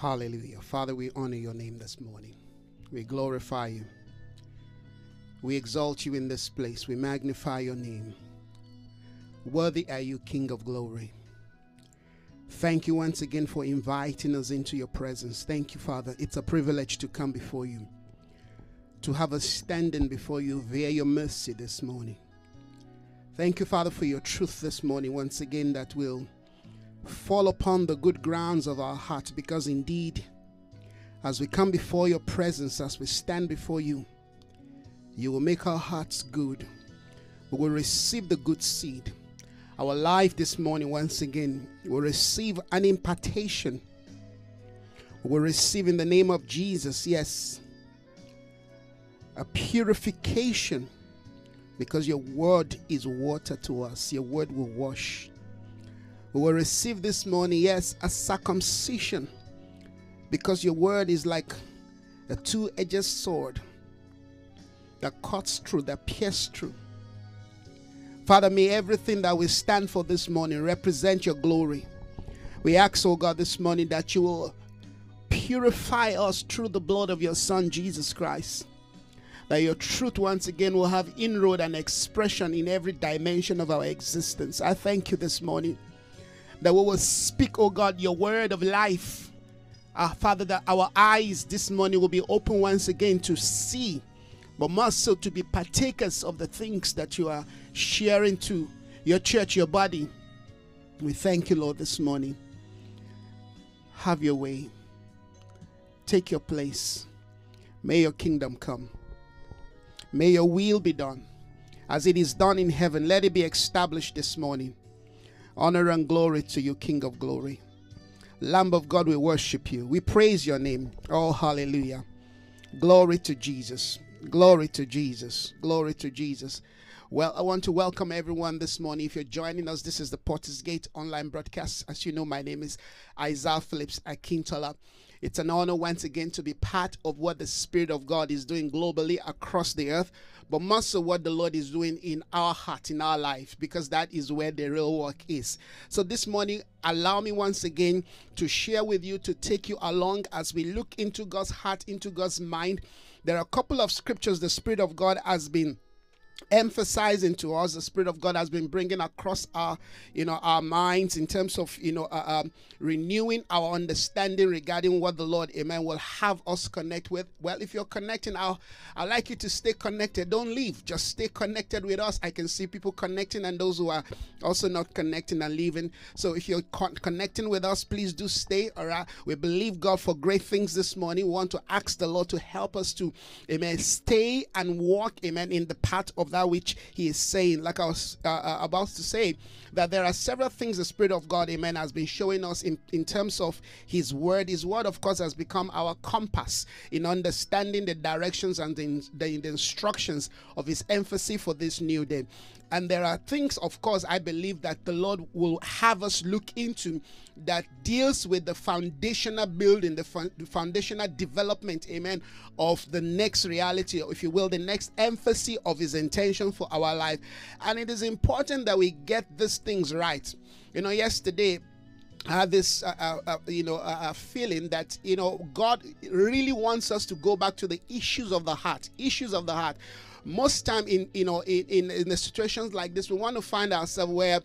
Hallelujah. Father, we honor your name this morning. We glorify you. We exalt you in this place. We magnify your name. Worthy are you, King of glory. Thank you once again for inviting us into your presence. Thank you, Father. It's a privilege to come before you, to have us standing before you via your mercy this morning. Thank you, Father, for your truth this morning, once again, that will fall upon the good grounds of our heart, because indeed, as we come before your presence, as we stand before you, you will make our hearts good. We will receive the good seed. Our life this morning, once again, will receive an impartation. We will receive in the name of Jesus, yes, a purification because your word is water to us. Your word will wash. We will receive this morning, yes, a circumcision because your word is like a two edged sword that cuts through, that pierces through. Father, may everything that we stand for this morning represent your glory. We ask, oh God, this morning that you will purify us through the blood of your Son, Jesus Christ that your truth once again will have inroad and expression in every dimension of our existence. I thank you this morning that we will speak, oh God, your word of life. Uh, Father, that our eyes this morning will be open once again to see, but more so to be partakers of the things that you are sharing to your church, your body. We thank you, Lord, this morning. Have your way. Take your place. May your kingdom come. May your will be done. As it is done in heaven, let it be established this morning. Honor and glory to you, King of glory. Lamb of God, we worship you. We praise your name. Oh, hallelujah. Glory to Jesus. Glory to Jesus. Glory to Jesus. Well, I want to welcome everyone this morning. If you're joining us, this is the Porters Gate online broadcast. As you know, my name is Isaiah Phillips Akintola. It's an honor once again to be part of what the Spirit of God is doing globally across the earth, but most of what the Lord is doing in our heart, in our life, because that is where the real work is. So this morning, allow me once again to share with you, to take you along as we look into God's heart, into God's mind. There are a couple of scriptures the Spirit of God has been emphasizing to us the spirit of god has been bringing across our you know our minds in terms of you know uh, um, renewing our understanding regarding what the lord amen will have us connect with. Well if you're connecting i'll i like you to stay connected. Don't leave. Just stay connected with us. I can see people connecting and those who are also not connecting and leaving. So if you're con- connecting with us please do stay all right? We believe god for great things this morning. We want to ask the lord to help us to amen stay and walk amen in the path of that which he is saying. Like I was uh, uh, about to say, that there are several things the Spirit of God, amen, has been showing us in, in terms of his word. His word, of course, has become our compass in understanding the directions and the, the, the instructions of his emphasis for this new day. And there are things, of course, I believe that the Lord will have us look into that deals with the foundational building, the, foundational development, amen, of the next reality, or if you will, the next emphasis of His intention for our life. And it is important that we get these things right. You know, yesterday, I had this, uh, uh, uh, you know, uh, feeling that you know God really wants us to go back to the issues of the heart, issues of the heart most time in you know in, in, in the situations like this we want to find ourselves where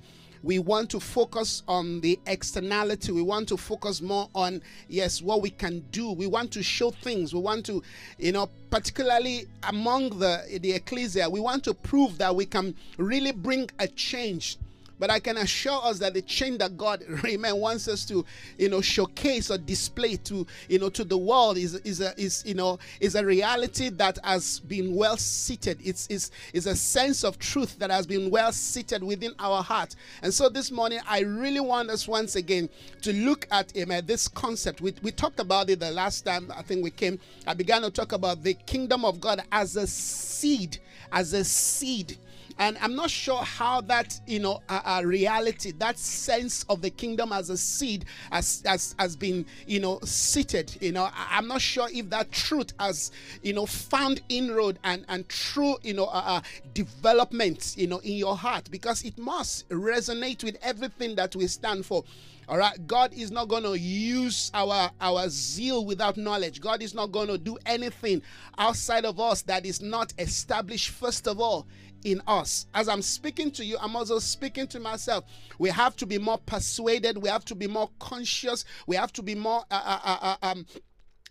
we want to focus on the externality. We want to focus more on yes what we can do. We want to show things. We want to you know particularly among the the ecclesia we want to prove that we can really bring a change but I can assure us that the change that God, Amen, wants us to, you know, showcase or display to, you know, to the world is is a is you know is a reality that has been well seated. It's is is a sense of truth that has been well seated within our heart. And so this morning, I really want us once again to look at Amen this concept. We we talked about it the last time I think we came. I began to talk about the kingdom of God as a seed, as a seed and I'm not sure how that, you know, a, reality, that sense of the kingdom as a seed has, has, has been, you know, seated. You know, I, am not sure if that truth has, you know, found inroad and, and true, you know, uh, development, you know, in your heart because it must resonate with everything that we stand for. All right, God is not going to use our our zeal without knowledge. God is not going to do anything outside of us that is not established first of all in us. As I'm speaking to you, I'm also speaking to myself. We have to be more persuaded. We have to be more conscious. We have to be more, uh, uh, uh, uh um,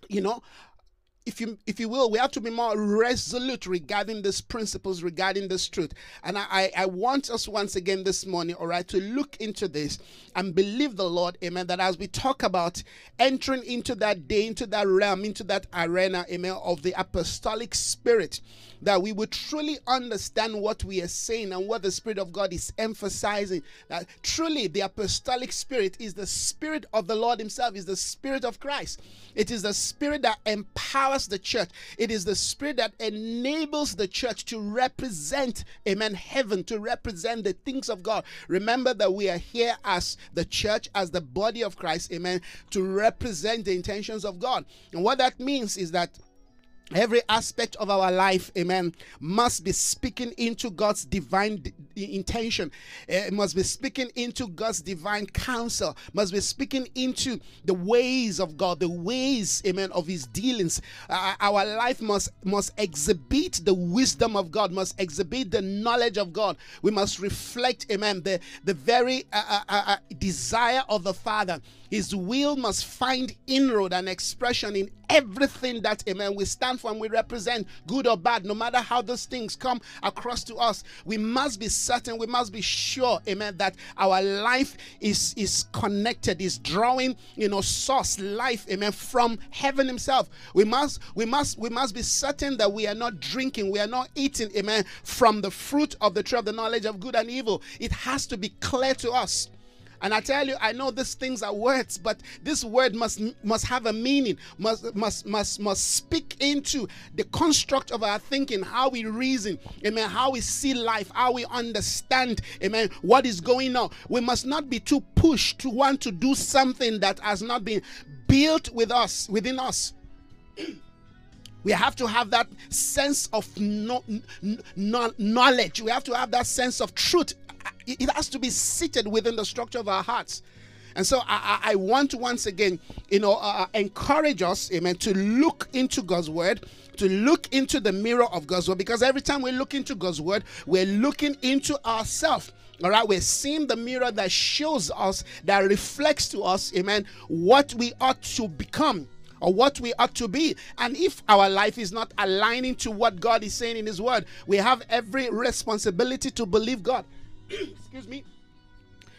you know, if you if you will, we have to be more resolute regarding these principles, regarding this truth. And I, I want us once again this morning, all right, to look into this and believe the Lord, amen, that as we talk about entering into that day, into that realm, into that arena, amen, of the apostolic spirit, that we would truly understand what we are saying and what the Spirit of God is emphasizing. That truly the apostolic spirit is the spirit of the Lord Himself, is the spirit of Christ. It is the spirit that empowers the church. It is the spirit that enables the church to represent, amen, heaven, to represent the things of God. Remember that we are here as the church, as the body of Christ, amen, to represent the intentions of God. And what that means is that Every aspect of our life, amen, must be speaking into God's divine d- intention. It must be speaking into God's divine counsel. Must be speaking into the ways of God, the ways, amen, of His dealings. Uh, our life must must exhibit the wisdom of God. Must exhibit the knowledge of God. We must reflect, amen, the the very uh, uh desire of the Father. His will must find inroad and expression in everything that, amen, we stand for and we represent, good or bad, no matter how those things come across to us. We must be certain, we must be sure, amen, that our life is, is connected, is drawing, you know, source, life, amen, from heaven himself. We must, we must, we must be certain that we are not drinking, we are not eating, amen, from the fruit of the tree of the knowledge of good and evil. It has to be clear to us. And I tell you, I know these things are words, but this word must must have a meaning, must must must must speak into the construct of our thinking, how we reason, amen, how we see life, how we understand, amen, what is going on. We must not be too pushed to want to do something that has not been built with us, within us. We have to have that sense of no, no, knowledge. We have to have that sense of truth it has to be seated within the structure of our hearts. And so I, I want to once again, you know, uh, uh, encourage us, amen, to look into God's word, to look into the mirror of God's word, because every time we look into God's word, we're looking into ourselves. All right, we're seeing the mirror that shows us, that reflects to us, amen, what we ought to become or what we ought to be. And if our life is not aligning to what God is saying in His Word, we have every responsibility to believe God. excuse me,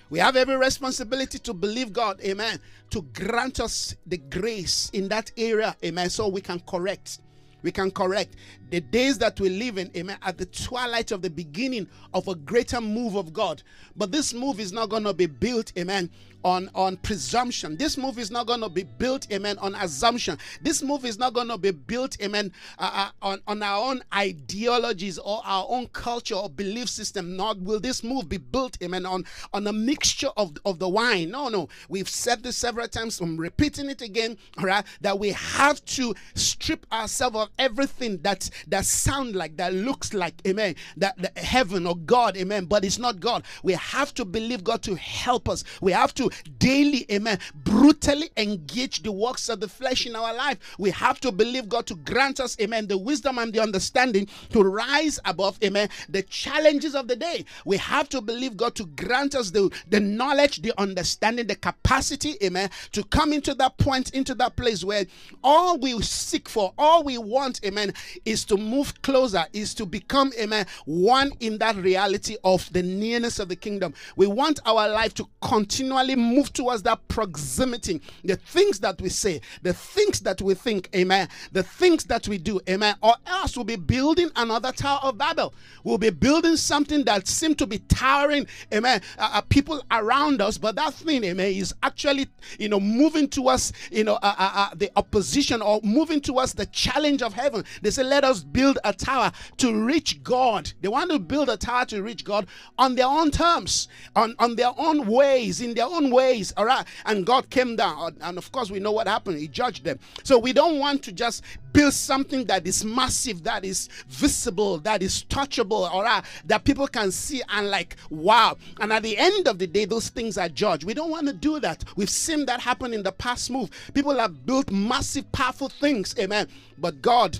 we have every responsibility to believe God, amen, to grant us the grace in that area, amen, so we can correct. We can correct the days that we live in, amen, at the twilight of the beginning of a greater move of God. But this move is not going to be built, amen, on, on presumption. This move is not going to be built, amen, on assumption. This move is not going to be built, amen, uh, uh, on, on our own ideologies or our own culture or belief system. Not will this move be built, amen, on, on a mixture of, of the wine. No, no. We've said this several times. I'm repeating it again, all right, that we have to strip ourselves of everything that that sound like, that looks like, amen, that, that heaven or God, amen, but it's not God. We have to believe God to help us. We have to daily, amen, brutally engage the works of the flesh in our life. We have to believe God to grant us, amen, the wisdom and the understanding to rise above, amen, the challenges of the day. We have to believe God to grant us the, the knowledge, the understanding, the capacity, amen, to come into that point, into that place where all we seek for, all we want, amen, is to move closer, is to become, amen, one in that reality of the nearness of the kingdom. We want our life to continually move towards that proximity. The things that we say, the things that we think, amen, the things that we do, amen, or else we'll be building another Tower of Babel. We'll be building something that seems to be towering, amen, uh, uh, people around us, but that thing, amen, is actually, you know, moving towards, you know, uh, uh, uh the opposition or moving towards the challenge of heaven. They say, let us build a tower to reach God. They want to build a tower to reach God on their own terms, on, on their own ways, in their own ways, all right? And God came down. And of course, we know what happened. He judged them. So we don't want to just build something that is massive, that is visible, that is touchable, all right? That people can see and like, wow. And at the end of the day, those things are judged. We don't want to do that. We've seen that happen in the past move. People have built massive, powerful things. Amen. But God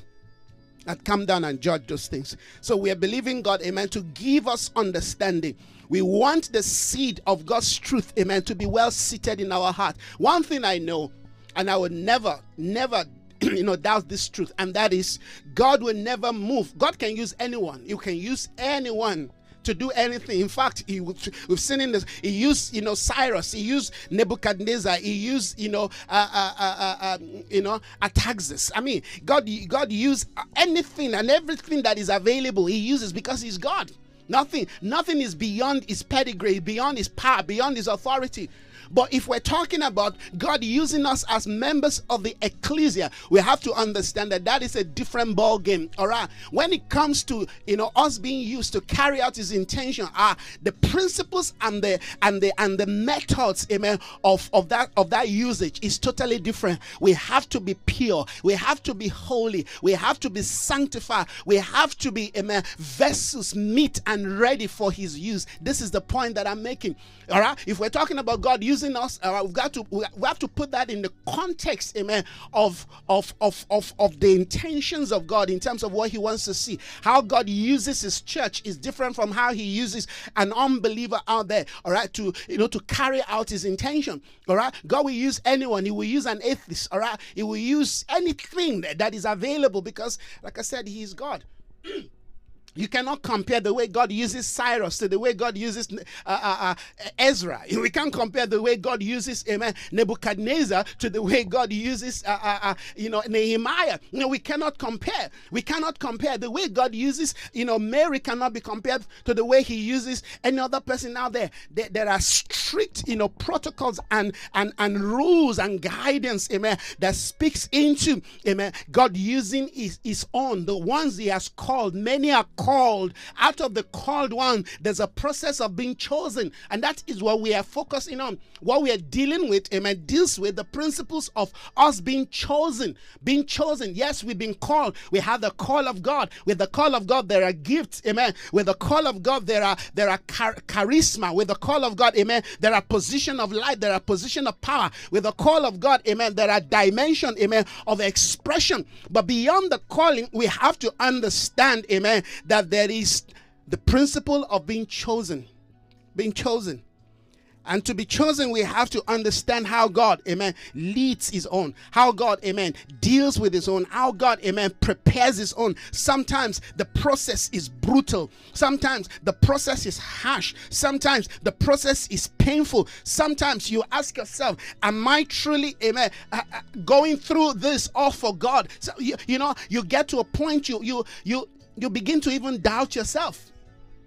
had come down and judge those things. So we are believing God, amen, to give us understanding. We want the seed of God's truth, amen, to be well seated in our heart. One thing I know, and I will never, never you know doubt this truth and that is god will never move god can use anyone you can use anyone to do anything. In fact, he, we've seen in this, he used, you know, Cyrus, he used Nebuchadnezzar, he used, you know, uh, uh, uh, uh um, you know, Artaxerxes. I mean, God, God used anything and everything that is available. He uses because He's God. Nothing, nothing is beyond His pedigree, beyond His power, beyond His authority. But if we're talking about God using us as members of the ecclesia, we have to understand that that is a different ball game. All right. When it comes to you know us being used to carry out His intention, are the principles and the and the and the methods, amen, of of that of that usage is totally different. We have to be pure. We have to be holy. We have to be sanctified. We have to be amen vessels meet and ready for His use. This is the point that I'm making. All right. If we're talking about God using using us. Uh, we've got to we have to put that in the context, amen, of of of of of the intentions of God in terms of what He wants to see. How God uses His church is different from how He uses an unbeliever out there. All right, to you know to carry out His intention. All right, God will use anyone. He will use an atheist. All right, He will use anything that is available because, like I said, He is God. You cannot compare the way God uses Cyrus to the way God uses uh, uh, uh, Ezra. We can't compare the way God uses amen, Nebuchadnezzar to the way God uses uh, uh, uh, you know Nehemiah. Know, we cannot compare. We cannot compare the way God uses. You know, Mary cannot be compared to the way He uses any other person out there. There, there are strict you know protocols and and and rules and guidance. Amen. That speaks into amen. God using His, his own the ones He has called. Many are called. Out of the called one, there's a process of being chosen. And that is what we are focusing on. What we are dealing with, amen, deals with the principles of us being chosen. Being chosen. Yes, we've been called. We have the call of God. With the call of God, there are gifts, amen. With the call of God, there are there are char- charisma. With the call of God, amen, there are position of light, there are position of power. With the call of God, amen, there are dimension, amen, of expression. But beyond the calling, we have to understand, amen, that that there is the principle of being chosen. Being chosen. And to be chosen, we have to understand how God, amen, leads his own, how God, amen, deals with his own, how God, amen, prepares his own. Sometimes the process is brutal. Sometimes the process is harsh. Sometimes the process is painful. Sometimes you ask yourself, Am I truly, amen, uh, uh, going through this all for God? So, you, you know, you get to a point, you, you, you, you begin to even doubt yourself.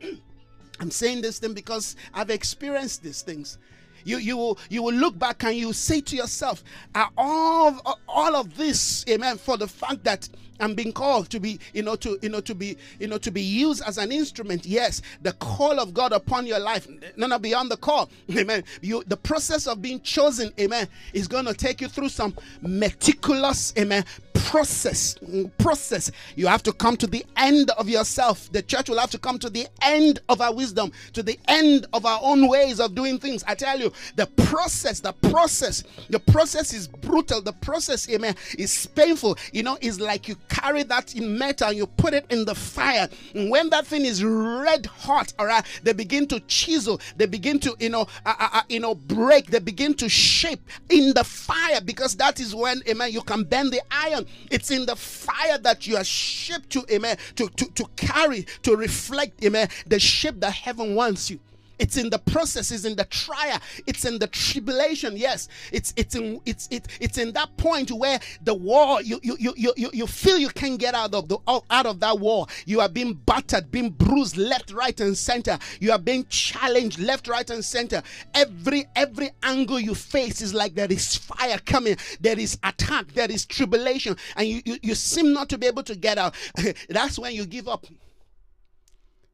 I'm saying this thing because I've experienced these things. You, you will you will look back and you say to yourself, are all all of this, amen, for the fact that I'm being called to be, you know, to you know, to be, you know, to be used as an instrument. Yes, the call of God upon your life, no, no, beyond the call, amen. You, the process of being chosen, amen, is going to take you through some meticulous, amen, process. Process. You have to come to the end of yourself. The church will have to come to the end of our wisdom, to the end of our own ways of doing things. I tell you, the process, the process, the process is brutal. The process, amen, is painful. You know, it's like you carry that in metal, you put it in the fire. And when that thing is red hot, all right, they begin to chisel, they begin to, you know, uh, uh, uh, you know, break, they begin to shape in the fire because that is when, amen, you can bend the iron. It's in the fire that you are shaped to, amen, to, to, to carry, to reflect, amen, the shape that heaven wants you. It's in the process, it's in the trial, it's in the tribulation. Yes, it's it's in it's it, it's in that point where the war you you you you, you feel you can't get out of the out of that war. You are being battered, being bruised left, right, and center. You are being challenged left, right, and center. Every every angle you face is like there is fire coming, there is attack, there is tribulation, and you, you, you seem not to be able to get out. That's when you give up.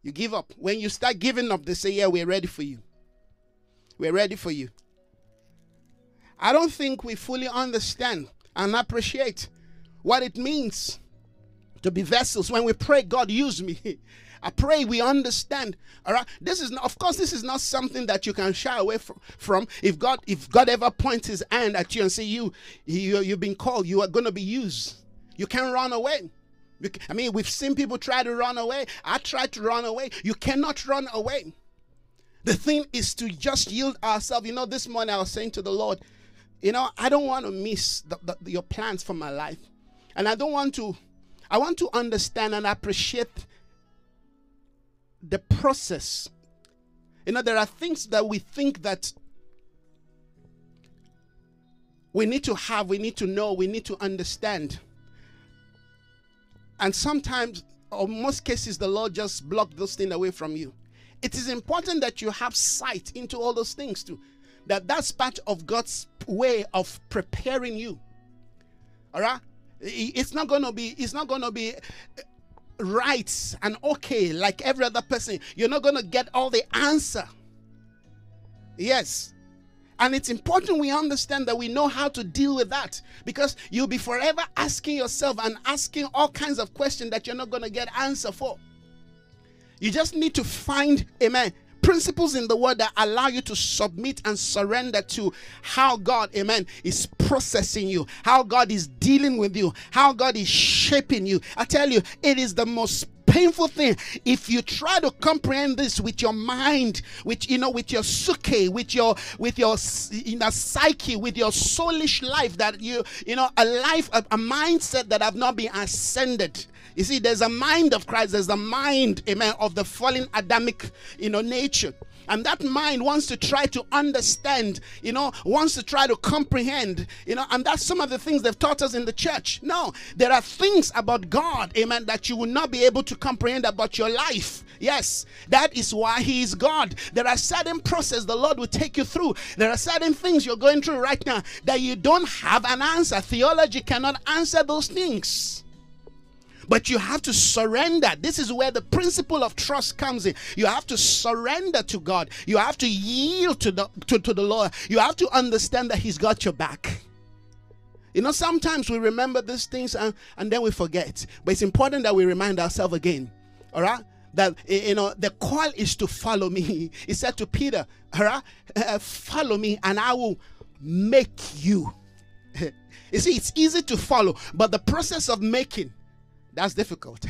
You give up. When you start giving up, they say, Yeah, we're ready for you. We're ready for you. I don't think we fully understand and appreciate what it means to be vessels. When we pray, God, use me. I pray we understand. All right. This is not, of course, this is not something that you can shy away from. If God, if God ever points his hand at you and say, you, you you've been called, you are going to be used. You can't run away. I mean, we've seen people try to run away. I tried to run away. You cannot run away. The thing is to just yield ourselves. You know, this morning I was saying to the Lord, you know, I don't want to miss the, the, your plans for my life. And I don't want to, I want to understand and appreciate the process. You know, there are things that we think that we need to have, we need to know, we need to understand. And sometimes, or most cases, the Lord just blocked those things away from you. It is important that you have sight into all those things too. That that's part of God's way of preparing you. All right? It's not going to be it's not to be uh, right and okay like every other person. You're not going to get all the answer. Yes. And it's important we understand that we know how to deal with that because you'll be forever asking yourself and asking all kinds of questions that you're not going to get answer for. You just need to find, amen, principles in the word that allow you to submit and surrender to how God, amen, is processing you, how God is dealing with you, how God is shaping you. I tell you, it is the most painful thing. If you try to comprehend this with your mind with you know with your suke with your with your inner psyche with your soulish life that you you know a life a, a mindset that have not been ascended. You see, there's a mind of Christ, there's a mind, amen, of the fallen Adamic, you know, nature. And that mind wants to try to understand, you know, wants to try to comprehend, you know, and that's some of the things they've taught us in the church. No, there are things about God, amen, that you will not be able to comprehend about your life. Yes, that is why He is God. There are certain processes the Lord will take you through. There are certain things you're going through right now that you don't have an answer. Theology cannot answer those things. But you have to surrender. This is where the principle of trust comes in. You have to surrender to God. You have to yield to the to, to the Lord. You have to understand that He's got your back. You know, sometimes we remember these things and, and then we forget. But it's important that we remind ourselves again. All right? That you know the call is to follow me. He said to Peter, all right, uh, follow me and I will make you. you see, it's easy to follow, but the process of making that's difficult.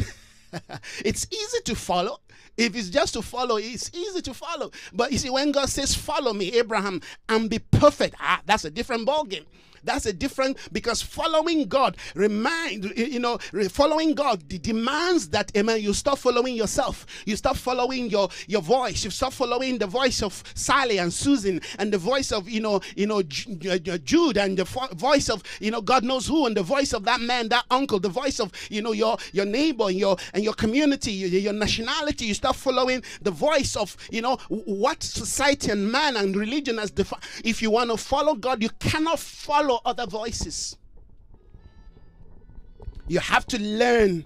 it's easy to follow. If it's just to follow, it's easy to follow. But you see, when God says, Follow me, Abraham, and be perfect, ah, that's a different ballgame. That's a different because following God remind you know following God demands that amen you stop following yourself. You stop following your your voice. You stop following the voice of Sally and Susan and the voice of you know you know Jude and the voice of you know God knows who and the voice of that man that uncle the voice of you know your your neighbor and your and your community your, your nationality. You stop following the voice of you know what society and man and religion has defined if you want to follow God you cannot follow follow other voices. You have to learn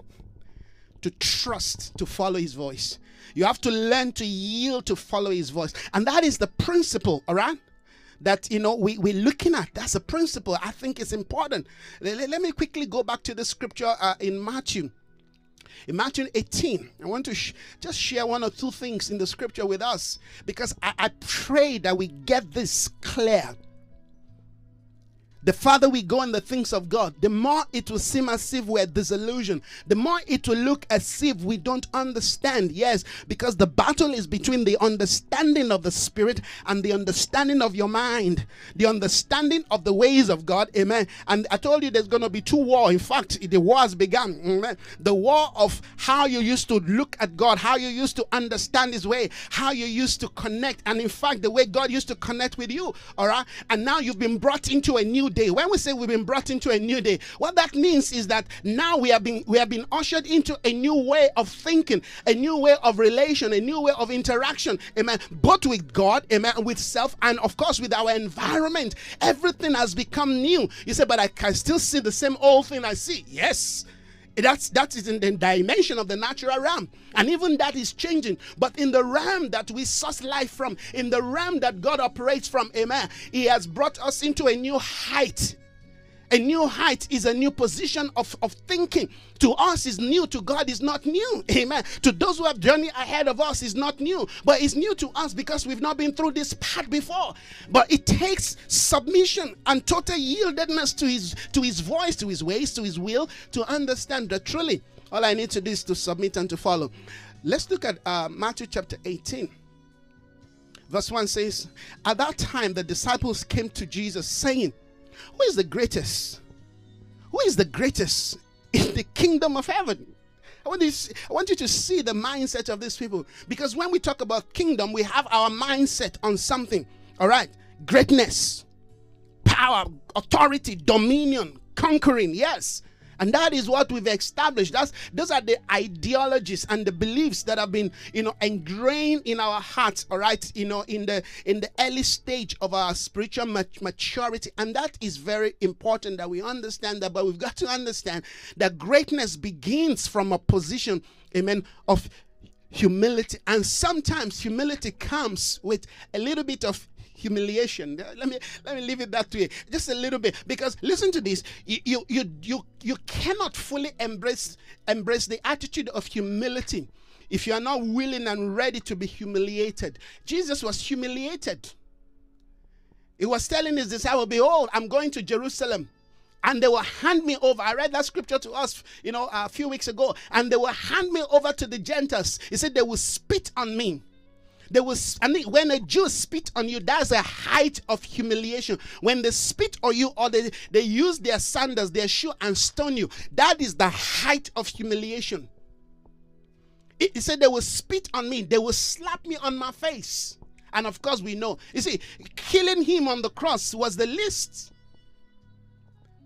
to trust to follow his voice. You have to learn to yield to follow his voice. And that is the principle, all right? That you know we, we're looking at. That's a principle. I think it's important. Let, let me quickly go back to the scripture uh, in Matthew. In Matthew 18, I want to sh- just share one or two things in the scripture with us because I, I pray that we get this clear the farther we go in the things of God, the more it will seem as if we're disillusioned. The more it will look as if we don't understand. Yes, because the battle is between the understanding of the Spirit and the understanding of your mind, the understanding of the ways of God. Amen. And I told you there's going to be two wars. In fact, the war has begun. Amen. The war of how you used to look at God, how you used to understand His way, how you used to connect, and in fact, the way God used to connect with you. All right. And now you've been brought into a new day. When we say we've been brought into a new day, what that means is that now we have been we have been ushered into a new way of thinking, a new way of relation, a new way of interaction. Amen. Both with God, amen, with self, and of course with our environment. Everything has become new. You say, but I can still see the same old thing I see. Yes That's that is in the dimension of the natural realm, and even that is changing. But in the realm that we source life from, in the realm that God operates from, Amen. He has brought us into a new height a new height is a new position of, of thinking. To us is new, to God is not new. Amen. To those who have journeyed ahead of us is not new, but it's new to us because we've not been through this path before. But it takes submission and total yieldedness to his to his voice, to his ways, to his will, to understand that truly all I need to do is to submit and to follow. Let's look at uh, Matthew chapter 18. Verse 1 says, At that time the disciples came to Jesus saying, who is the greatest? Who is the greatest in the kingdom of heaven? I want, this, I want you to see the mindset of these people because when we talk about kingdom, we have our mindset on something. All right, greatness, power, authority, dominion, conquering. Yes, and that is what we've established. That's those are the ideologies and the beliefs that have been, you know, ingrained in our hearts, all right, you know, in the in the early stage of our spiritual maturity. And that is very important that we understand that, but we've got to understand that greatness begins from a position, amen, of humility. And sometimes humility comes with a little bit of humiliation. Let me let me leave it that way, just a little bit. Because listen to this: you you you you cannot fully embrace embrace the attitude of humility if you are not willing and ready to be humiliated. Jesus was humiliated. He was telling his disciples, "Behold, I'm going to Jerusalem." and they will hand me over. I read that scripture to us, you know, a few weeks ago, and they will hand me over to the Gentiles. He said they will spit on me. They will, I mean, when a Jew spit on you, that's a height of humiliation. When they spit on you or they, they use their sandals, their shoe, and stone you, that is the height of humiliation. He said they will spit on me, they will slap me on my face. And of course, we know. You see, killing him on the cross was the least.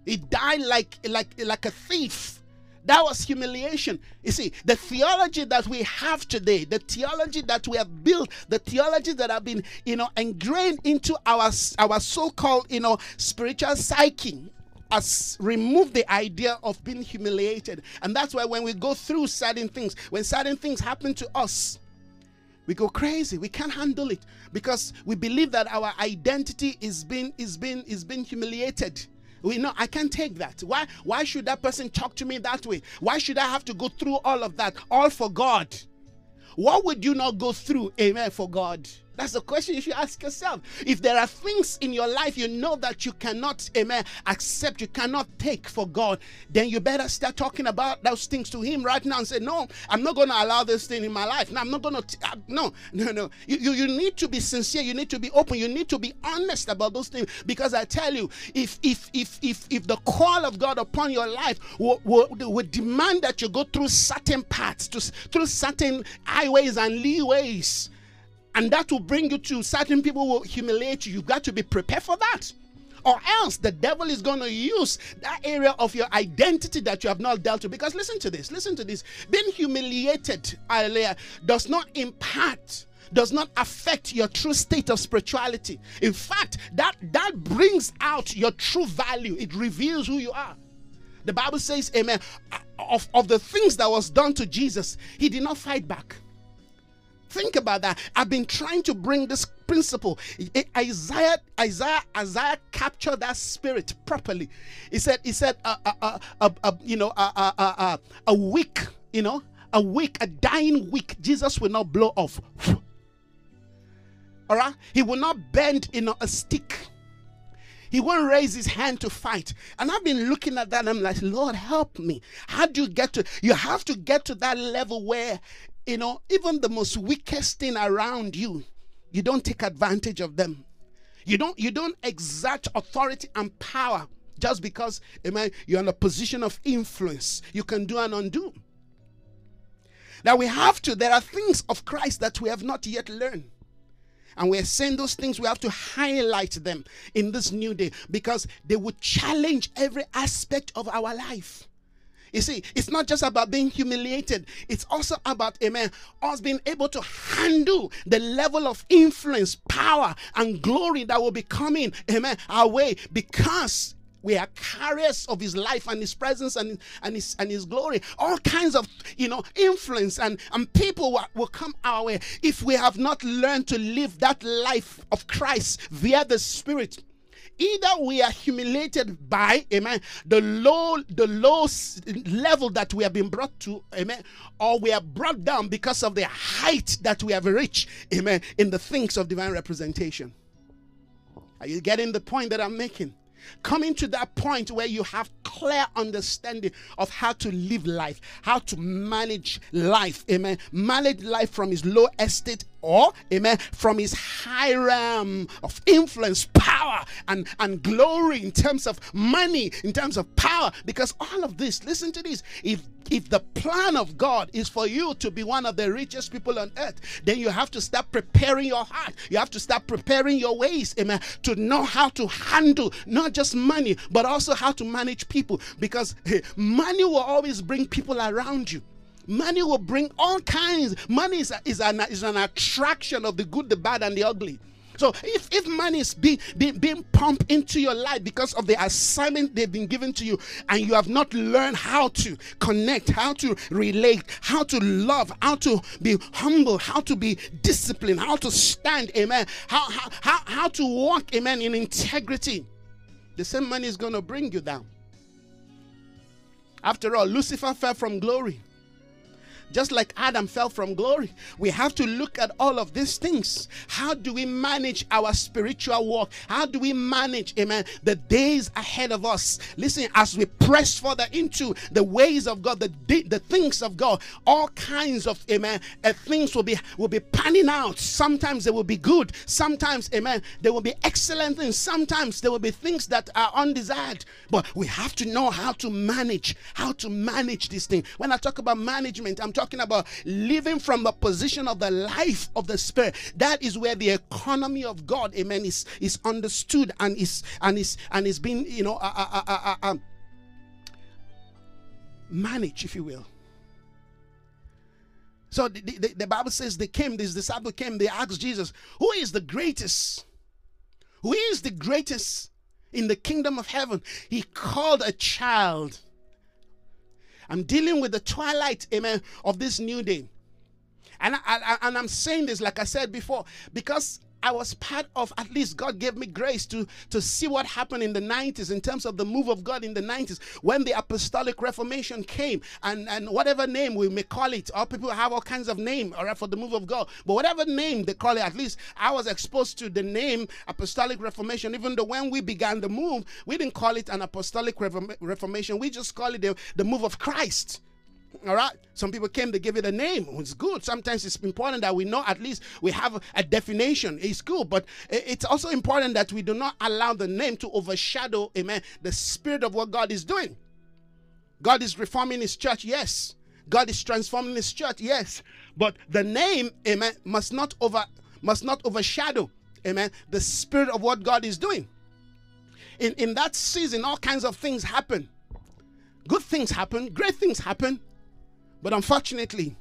He died like like like a thief. That was humiliation. You see, the theology that we have today, the theology that we have built, the theology that have been, you know, ingrained into our our so-called, you know, spiritual psyche has removed the idea of being humiliated. And that's why when we go through certain things, when certain things happen to us, we go crazy. We can't handle it because we believe that our identity is being is being is being humiliated. We know I can't take that. Why? Why should that person talk to me that way? Why should I have to go through all of that? All for God. What would you not go through, amen, for God? That's the question you should ask yourself. If there are things in your life you know that you cannot, amen, accept, you cannot take for God, then you better start talking about those things to Him right now and say, No, I'm not going to allow this thing in my life. No, I'm not going to, uh, no, no, no. You, you, you need to be sincere. You need to be open. You need to be honest about those things because I tell you, if if if if if the call of God upon your life would, would, would demand that you go through certain paths, to, through certain highways and leeways, and that will bring you to certain people will humiliate you. You've got to be prepared for that. Or else the devil is going to use that area of your identity that you have not dealt with. Because listen to this, listen to this. Being humiliated earlier does not impact does not affect your true state of spirituality. In fact, that that brings out your true value. It reveals who you are. The Bible says, Amen. Of, of the things that was done to Jesus, he did not fight back. Think about that. I've been trying to bring this principle. Isaiah, Isaiah, Isaiah captured that spirit properly. He said, he said, uh, uh, uh, uh you know, uh, uh, uh, uh, a week, you know, a week, a dying week, Jesus will not blow off. All right, he will not bend, you know, a stick. He won't raise his hand to fight. And I've been looking at that I'm like, Lord, help me. How do you get to? You have to get to that level where you know, even the most weakest thing around you, you don't take advantage of them. You don't you don't exert authority and power just because amen, you're in a position of influence. You can do and undo. Now we have to, there are things of Christ that we have not yet learned. And we're saying those things, we have to highlight them in this new day because they would challenge every aspect of our life. You see, it's not just about being humiliated, it's also about, amen, us being able to handle the level of influence, power, and glory that will be coming, amen, our way because We are carriers of his life and his presence and, and his and his glory. All kinds of you know influence and, and people will, will come our way if we have not learned to live that life of Christ via the Spirit either we are humiliated by amen the low the low level that we have been brought to amen or we are brought down because of the height that we have reached amen in the things of divine representation are you getting the point that i'm making coming to that point where you have clear understanding of how to live life, how to manage life, amen. Manage life from his low estate or amen from his high realm of influence power and and glory in terms of money in terms of power because all of this listen to this if if the plan of God is for you to be one of the richest people on earth, then you have to start preparing your heart. You have to start preparing your ways, amen, to know how to handle not just money, but also how to manage people because hey, money will always bring people around you. Money will bring all kinds. Money is, is, an, is an attraction of the good, the bad, and the ugly. So if, if money is being, being, being pumped into your life because of the assignment they've been given to you, and you have not learned how to connect, how to relate, how to love, how to be humble, how to be disciplined, how to stand, amen, how, how, how, how to walk, amen, in integrity, the same money is going to bring you down. After all, Lucifer fell from glory just like Adam fell from glory. We have to look at all of these things. How do we manage our spiritual walk? How do we manage, amen, the days ahead of us? Listen, as we press further into the ways of God, the, the things of God, all kinds of, amen, uh, things will be, will be panning out. Sometimes they will be good. Sometimes, amen, they will be excellent things. Sometimes there will be things that are undesired. But we have to know how to manage, how to manage this thing. When I talk about management, I'm talking talking about living from the position of the life of the spirit. That is where the economy of God, amen, is, is understood and is and is and is being, you know, uh, uh, uh, uh um, managed, if you will. So the, the, the, Bible says they came, this disciple came, they asked Jesus, Who is the greatest? Who is the greatest in the kingdom of heaven? He called a child I'm dealing with the twilight, amen, of this new day. And, I, I, and I'm saying this, like I said before, because I was part of, at least God gave me grace to, to see what happened in the 90s in terms of the move of God in the 90s when the Apostolic Reformation came and, and whatever name we may call it, all people have all kinds of name all right, for the move of God. But whatever name they call it, at least I was exposed to the name Apostolic Reformation, even though when we began the move, we didn't call it an Apostolic Reformation. We just call it the, the move of Christ. All right. Some people came, to give it a name. It's good. Sometimes it's important that we know at least we have a definition. It's good. But it's also important that we do not allow the name to overshadow, amen, the spirit of what God is doing. God is reforming his church, yes. God is transforming his church, yes. But the name, amen, must not over must not overshadow, amen, the spirit of what God is doing. In in that season, all kinds of things happen. Good things happen, great things happen. But unfortunately,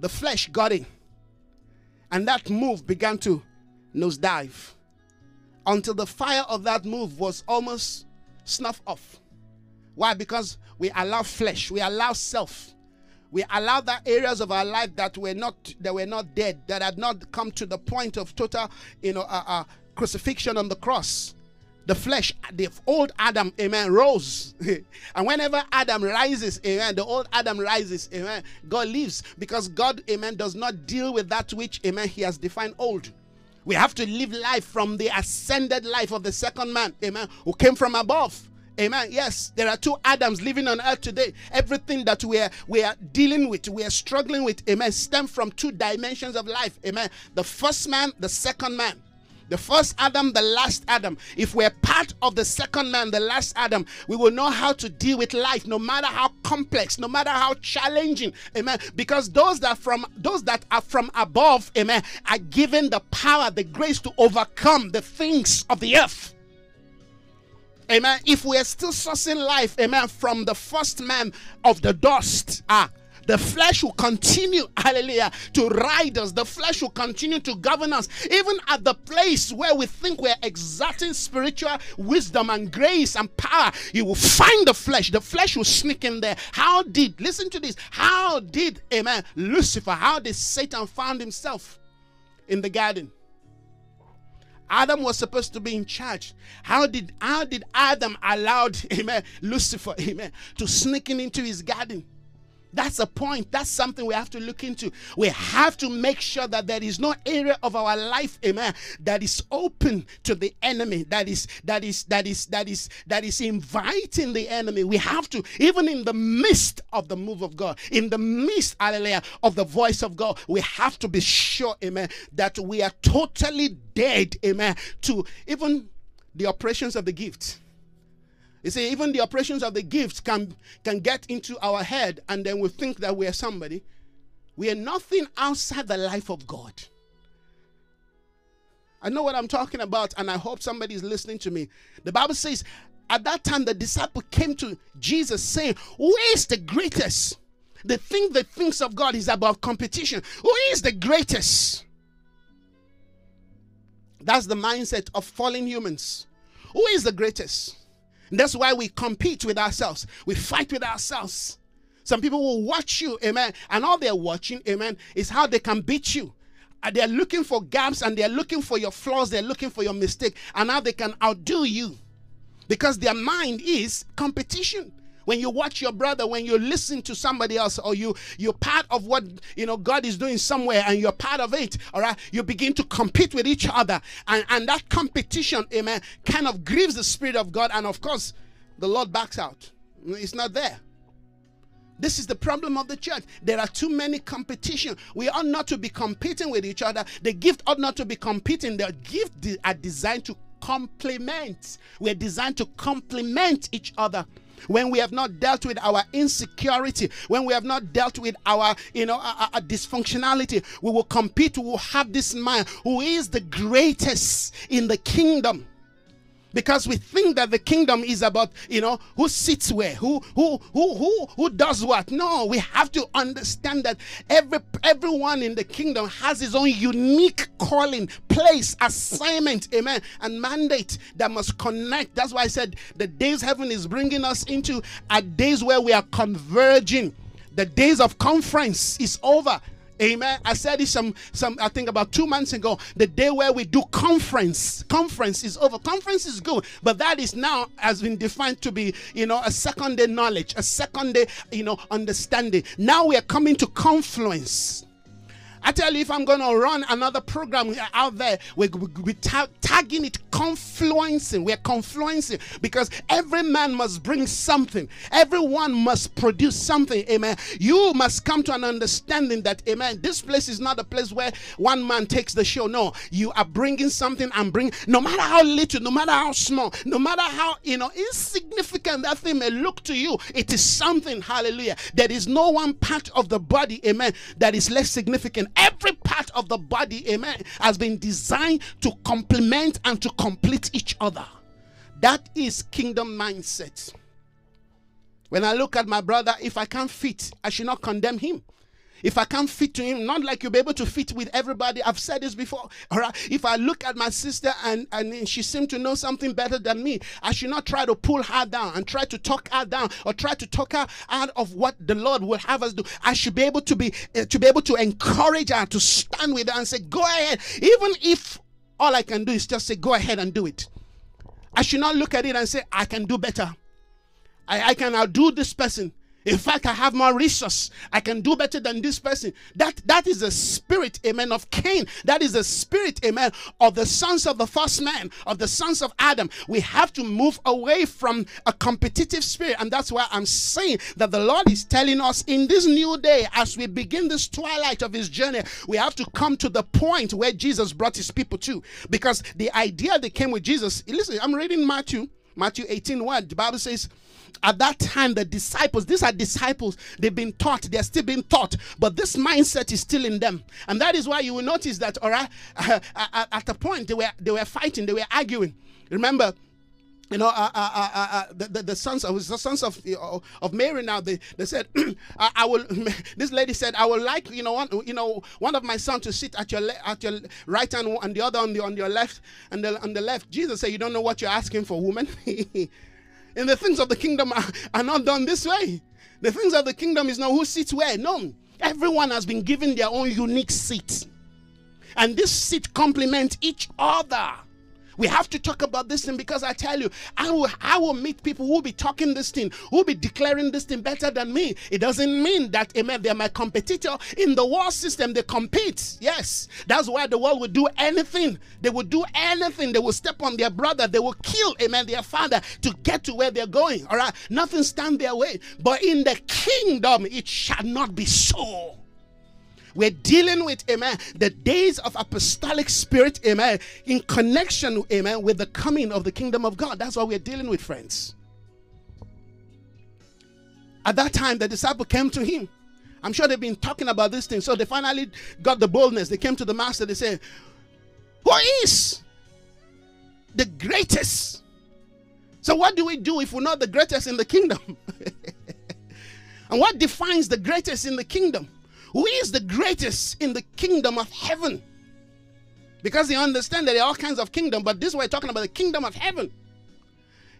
the flesh got in. And that move began to nosedive until the fire of that move was almost snuffed off. Why? Because we allow flesh, we allow self, we allow that areas of our life that were not that were not dead, that had not come to the point of total, you know, uh, uh, crucifixion on the cross the flesh, the old Adam, amen, rose. and whenever Adam rises, amen, the old Adam rises, amen, God lives because God, amen, does not deal with that which, amen, he has defined old. We have to live life from the ascended life of the second man, amen, who came from above. Amen. Yes, there are two Adams living on earth today. Everything that we are we are dealing with, we are struggling with, amen, stem from two dimensions of life. Amen. The first man, the second man. The first Adam, the last Adam. If we're part of the second man, the last Adam, we will know how to deal with life, no matter how complex, no matter how challenging. Amen. Because those that from those that are from above, amen, are given the power, the grace to overcome the things of the earth. Amen. If we are still sourcing life, amen, from the first man of the dust, ah, The flesh will continue, hallelujah, to ride us. The flesh will continue to govern us. Even at the place where we think we're exerting spiritual wisdom and grace and power, you will find the flesh. The flesh will sneak in there. How did, listen to this, how did, amen, Lucifer, how did Satan find himself in the garden? Adam was supposed to be in charge. How did how did Adam allowed amen Lucifer amen to sneak in into his garden? That's a point. That's something we have to look into. We have to make sure that there is no area of our life, amen, that is open to the enemy, that is that is that is that is that is inviting the enemy. We have to, even in the midst of the move of God, in the midst, hallelujah, of the voice of God, we have to be sure, amen, that we are totally dead, amen, to even the operations of the gift. You see, even the operations of the gifts can, can get into our head, and then we think that we are somebody. We are nothing outside the life of God. I know what I'm talking about, and I hope somebody is listening to me. The Bible says, at that time, the disciple came to Jesus saying, Who is the greatest? The thing that thinks of God is about competition. Who is the greatest? That's the mindset of fallen humans. Who is the greatest? That's why we compete with ourselves. We fight with ourselves. Some people will watch you, amen, and all they're watching, amen, is how they can beat you. And they're looking for gaps and they're looking for your flaws, they're looking for your mistake, and how they can outdo you. Because their mind is competition when you watch your brother when you listen to somebody else or you you're part of what you know god is doing somewhere and you're part of it all right you begin to compete with each other and and that competition amen kind of grieves the spirit of god and of course the lord backs out it's not there this is the problem of the church. There are too many competition. We ought not to be competing with each other. The gift ought not to be competing. The gift are designed to complement. We're designed to complement each other when we have not dealt with our insecurity, when we have not dealt with our, you know, our, our dysfunctionality, we will compete. We will have this man who is the greatest in the kingdom because we think that the kingdom is about you know who sits where who who who who who does what. No we have to understand that every everyone in the kingdom has his own unique calling place assignment amen and mandate that must connect. That's why i said the days heaven is bringing us into are days where we are converging. The days of conference is over Amen. I said this some some I think about two months ago. The day where we do conference. Conference is over. Conference is good, but that is now has been defined to be you know a second day knowledge, a second day you know understanding. Now we are coming to confluence. I tell you, if I'm going to run another program out there, we're, we're tagging it confluencing. We're confluencing because every man must bring something. Everyone must produce something. Amen. You must come to an understanding that, amen, this place is not a place where one man takes the show. No, you are bringing something and bring, no matter how little, no matter how small, no matter how, you know, insignificant that thing may look to you, it is something, hallelujah. There is no one part of the body, amen, that is less significant Every part of the body, amen, has been designed to complement and to complete each other. That is kingdom mindset. When I look at my brother, if I can't fit, I should not condemn him. If I can't fit to him, not like you'll be able to fit with everybody. I've said this before. All right. If I look at my sister and, and she seems to know something better than me, I should not try to pull her down and try to talk her down or try to talk her out of what the Lord will have us do. I should be able to be uh, to be able to encourage her to stand with her and say, "Go ahead," even if all I can do is just say, "Go ahead and do it." I should not look at it and say, "I can do better." I, I can outdo this person. In fact, I have more resource. I can do better than this person. That that is the spirit, amen, of Cain. That is the spirit, amen, of the sons of the first man, of the sons of Adam. We have to move away from a competitive spirit. And that's why I'm saying that the Lord is telling us in this new day, as we begin this twilight of his journey, we have to come to the point where Jesus brought his people to. Because the idea that came with Jesus, listen, I'm reading Matthew, Matthew 18, 1. The Bible says, at that time, the disciples, these are disciples, they've been taught, they're still being taught, but this mindset is still in them. And that is why you will notice that, all right, uh, at a point, they were, they were fighting, they were arguing. Remember, you know, uh, uh, uh, uh, uh the, the, the, sons of the sons of of Mary. Now they, they said, I, I, will. This lady said, I would like you know one you know one of my sons to sit at your le- at your right hand and the other on the on your left and the on the left. Jesus said, you don't know what you're asking for, woman. and the things of the kingdom are, are not done this way. The things of the kingdom is not who sits where. No, everyone has been given their own unique seat, and this seat complements each other. We have to talk about this thing because I tell you, I will, I will meet people who will be talking this thing, who will be declaring this thing better than me. It doesn't mean that, amen, they're my competitor. In the war system, they compete. Yes. That's why the world will do anything. They will do anything. They will step on their brother. They will kill, amen, their father to get to where they're going. All right. Nothing stand their way. But in the kingdom, it shall not be so. We're dealing with, amen, the days of apostolic spirit, amen, in connection, amen, with the coming of the kingdom of God. That's what we're dealing with, friends. At that time, the disciple came to him. I'm sure they've been talking about this thing. So they finally got the boldness. They came to the master. They said, Who is the greatest? So, what do we do if we're not the greatest in the kingdom? and what defines the greatest in the kingdom? Who is the greatest in the kingdom of heaven? Because they understand that there are all kinds of kingdom, but this we're talking about the kingdom of heaven.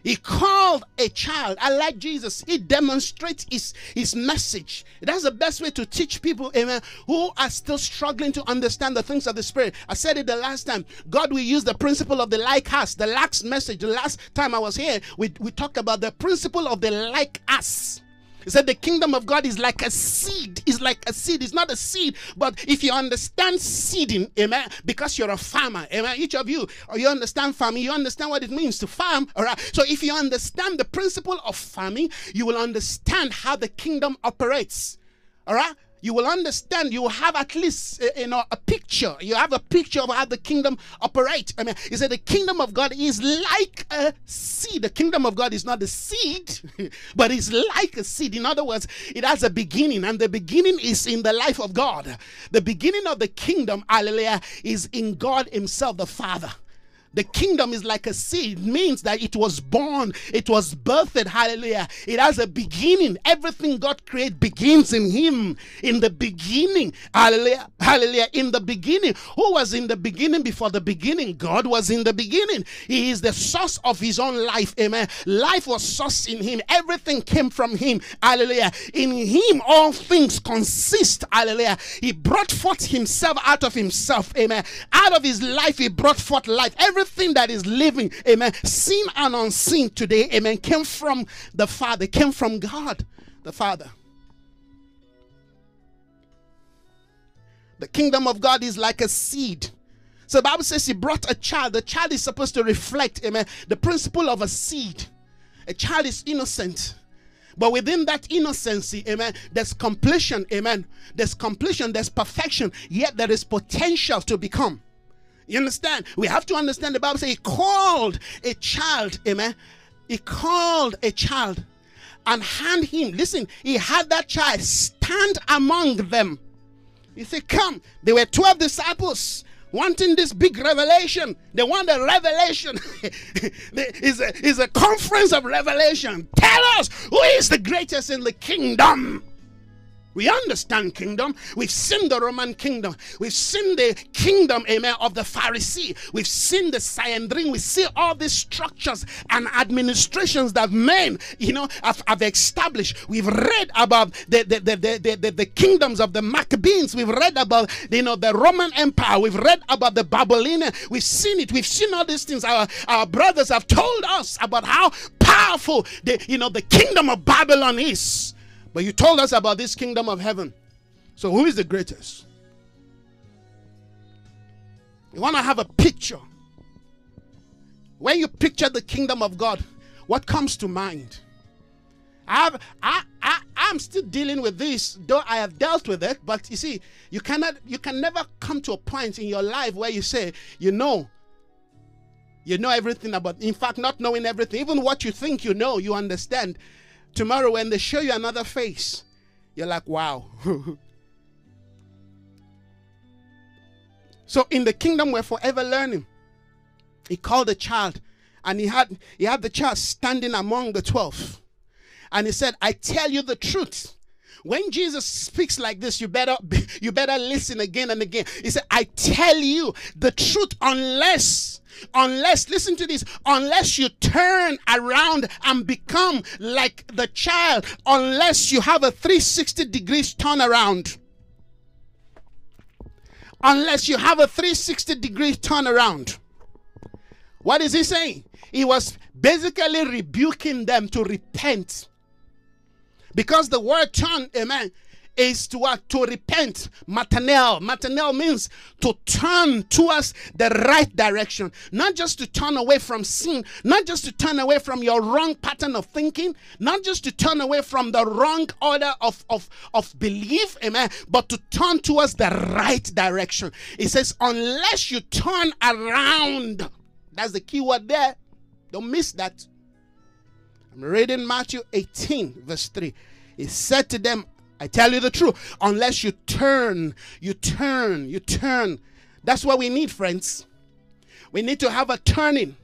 He called a child. I like Jesus. He demonstrates his, his message. That's the best way to teach people, amen, who are still struggling to understand the things of the Spirit. I said it the last time. God will use the principle of the like us. The last message, the last time I was here, we, we talked about the principle of the like us. He said the kingdom of God is like a seed. It's like a seed. It's not a seed, but if you understand seeding, amen, because you're a farmer, amen. Each of you, you understand farming, you understand what it means to farm. All right. So if you understand the principle of farming, you will understand how the kingdom operates. All right you will understand, you will have at least uh, you know a picture. You have a picture of how the kingdom operates. I mean, he said the kingdom of God is like a seed. The kingdom of God is not a seed, but it's like a seed. In other words, it has a beginning, and the beginning is in the life of God. The beginning of the kingdom, hallelujah, is in God Himself, the Father. The kingdom is like a seed. It means that it was born, it was birthed. Hallelujah. It has a beginning. Everything God created begins in Him. In the beginning. Hallelujah. Hallelujah. In the beginning. Who was in the beginning before the beginning? God was in the beginning. He is the source of His own life. Amen. Life was sourced in Him. Everything came from Him. Hallelujah. In Him, all things consist. Hallelujah. He brought forth Himself out of Himself. Amen. Out of His life, He brought forth life. Every everything that is living, amen, seen and unseen today, amen, came from the Father, came from God, the Father. The kingdom of God is like a seed. So the Bible says he brought a child. The child is supposed to reflect, amen, the principle of a seed. A child is innocent. But within that innocency, amen, there's completion, amen. There's completion, there's perfection, yet there is potential to become. You understand? We have to understand the Bible says he called a child, amen. He called a child and hand him. Listen, he had that child stand among them. He said, Come. There were 12 disciples wanting this big revelation. They want a revelation. it's, a, it's a conference of revelation. Tell us who is the greatest in the kingdom. We understand kingdom. We've seen the Roman kingdom. We've seen the kingdom, amen, of the Pharisee. We've seen the Sanhedrin. We see all these structures and administrations that men, you know, have, have established. We've read about the, the, the, the, the, the kingdoms of the Maccabees. We've read about, you know, the Roman Empire. We've read about the Babylonian. We've seen it. We've seen all these things. Our, our brothers have told us about how powerful the, you know, the kingdom of Babylon is. But you told us about this kingdom of heaven. So who is the greatest? You want to have a picture. When you picture the kingdom of God, what comes to mind? I have, I, I, I'm still dealing with this, though I have dealt with it. But you see, you cannot, you can never come to a point in your life where you say, you know, you know everything about. In fact, not knowing everything, even what you think you know, you understand. Tomorrow, when they show you another face, you're like, wow. so, in the kingdom, we're forever learning. He called the child and he had he had the child standing among the 12 and he said i tell you the truth when jesus speaks like this you better you better listen again and again he said i tell you the truth unless unless listen to this unless you turn around and become like the child unless you have a 360 degrees turnaround unless you have a 360 degree turnaround. What is he saying? He was basically rebuking them to repent. Because the word turn, amen, is to what? To repent. Metanoia. Metanoia means to turn towards the right direction. Not just to turn away from sin, not just to turn away from your wrong pattern of thinking, not just to turn away from the wrong order of, of, of belief, amen, but to turn towards the right direction. It says, unless you turn around, that's the key word there. Don't miss that. I'm reading Matthew 18, verse 3. He said to them, I tell you the truth. Unless you turn, you turn, you turn. That's what we need, friends. We need to have a turning.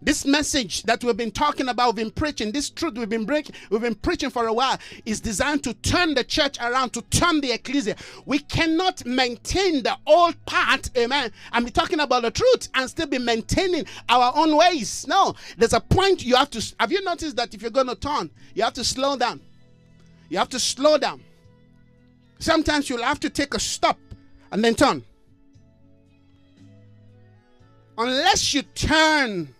This message that we've been talking about, we've been preaching, this truth we've been breaking, we've been preaching for a while, is designed to turn the church around, to turn the ecclesia. We cannot maintain the old part, amen. I'm talking about the truth and still be maintaining our own ways. No, there's a point you have to. Have you noticed that if you're going to turn, you have to slow down? You have to slow down. Sometimes you'll have to take a stop and then turn. Unless you turn,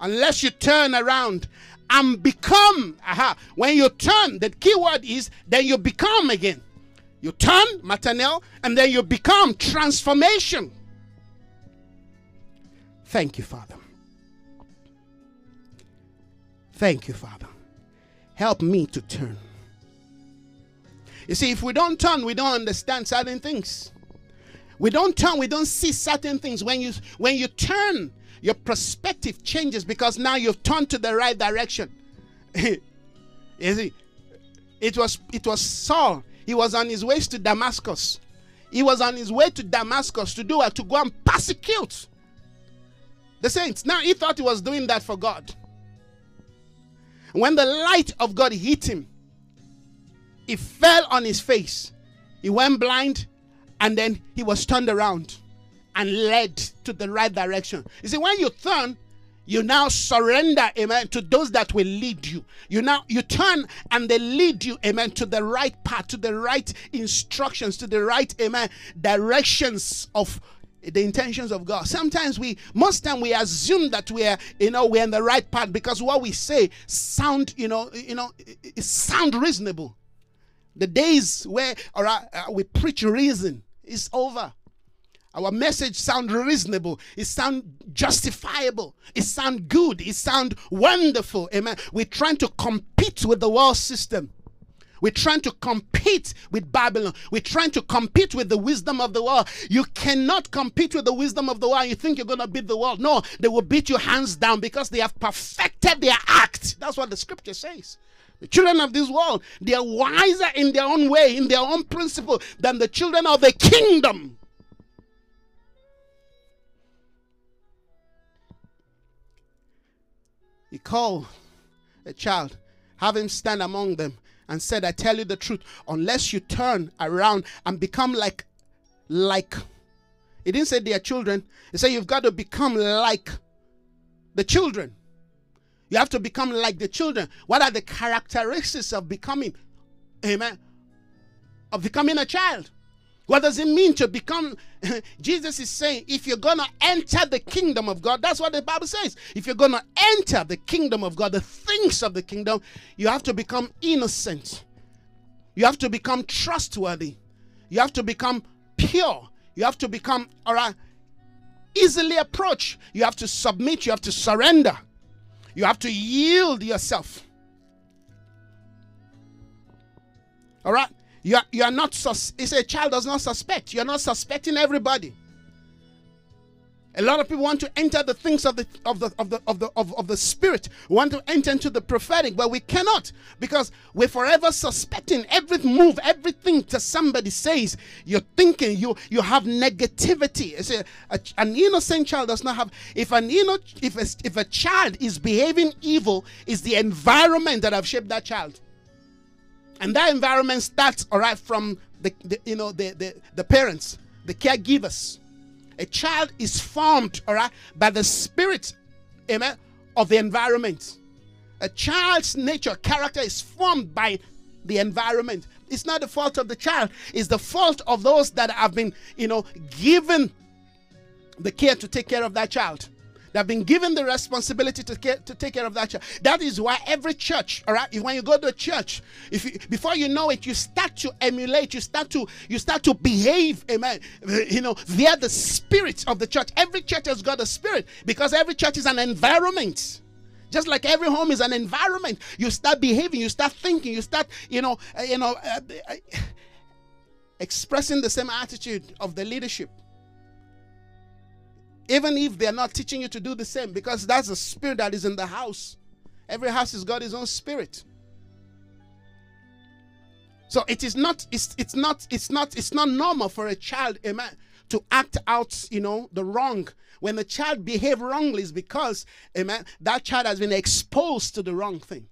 unless you turn around and become, aha, when you turn, the key word is then you become again. You turn, metanoia, and then you become transformation. Thank you, Father. Thank you, Father. Help me to turn. You see, if we don't turn, we don't understand certain things. We don't turn, we don't see certain things. When you when you turn, your perspective changes because now you've turned to the right direction. you see, it was it was Saul. He was on his way to Damascus. He was on his way to Damascus to do what? To go and persecute the saints. Now he thought he was doing that for God. When the light of God hit him, he fell on his face. He went blind and then he was turned around and led to the right direction. You see, when you turn, you now surrender, amen, to those that will lead you. You now you turn and they lead you, amen, to the right path, to the right instructions, to the right, amen, directions of the intentions of God. Sometimes we, most time we assume that we are, you know, we're in the right path because what we say sound, you know, you know, it sound reasonable. The days where all right, uh, we preach reason is over. Our message sound reasonable. It sound justifiable. It sound good. It sound wonderful. Amen. We're trying to compete with the world system. We're trying to compete with Babylon. We're trying to compete with the wisdom of the world. You cannot compete with the wisdom of the world. You think you're going to beat the world. No, they will beat you hands down because they have perfected their act. That's what the scripture says. The children of this world, they are wiser in their own way, in their own principle, than the children of the kingdom. He called a child, have him stand among them, and said, I tell you the truth, unless you turn around and become like, like, he didn't say they are children, he said you've got to become like the children. You have to become like the children. What are the characteristics of becoming, amen, of becoming a child? What does it mean to become? Jesus is saying, if you're going to enter the kingdom of God, that's what the Bible says. If you're going to enter the kingdom of God, the things of the kingdom, you have to become innocent. You have to become trustworthy. You have to become pure. You have to become, all right, easily approach. You have to submit. You have to surrender. You have to yield yourself. All right? You are, you are not, sus- it's a child does not suspect. You're not suspecting everybody. A lot of people want to enter the things of the of the of the of the of, of the spirit, want to enter into the prophetic, but we cannot because we're forever suspecting every move, everything that somebody says. You're thinking you you have negativity. A, a, an innocent child does not have. If an you if a, if a child is behaving evil, is the environment that have shaped that child, and that environment starts all right from the, the you know the, the the parents, the caregivers a child is formed, all right, by the spirit, amen, of the environment. A child's nature, character is formed by the environment. It's not the fault of the child, it's the fault of those that have been, you know, given the care to take care of that child. They've been given the responsibility to, care, to take care of that child. That is why every church, all right, if, when you go to a church, if you, before you know it, you start to emulate, you start to you start to behave, amen. You know, via the spirit of the church. Every church has got a spirit because every church is an environment. Just like every home is an environment, you start behaving, you start thinking, you start, you know, uh, you know, uh, uh, expressing the same attitude of the leadership even if they're not teaching you to do the same, because that's the spirit that is in the house. Every house has got its own spirit. So it is not, it's, it's not, it's not, it's not normal for a child, amen, to act out, you know, the wrong. When the child behave wrongly, is because, amen, that child has been exposed to the wrong thing.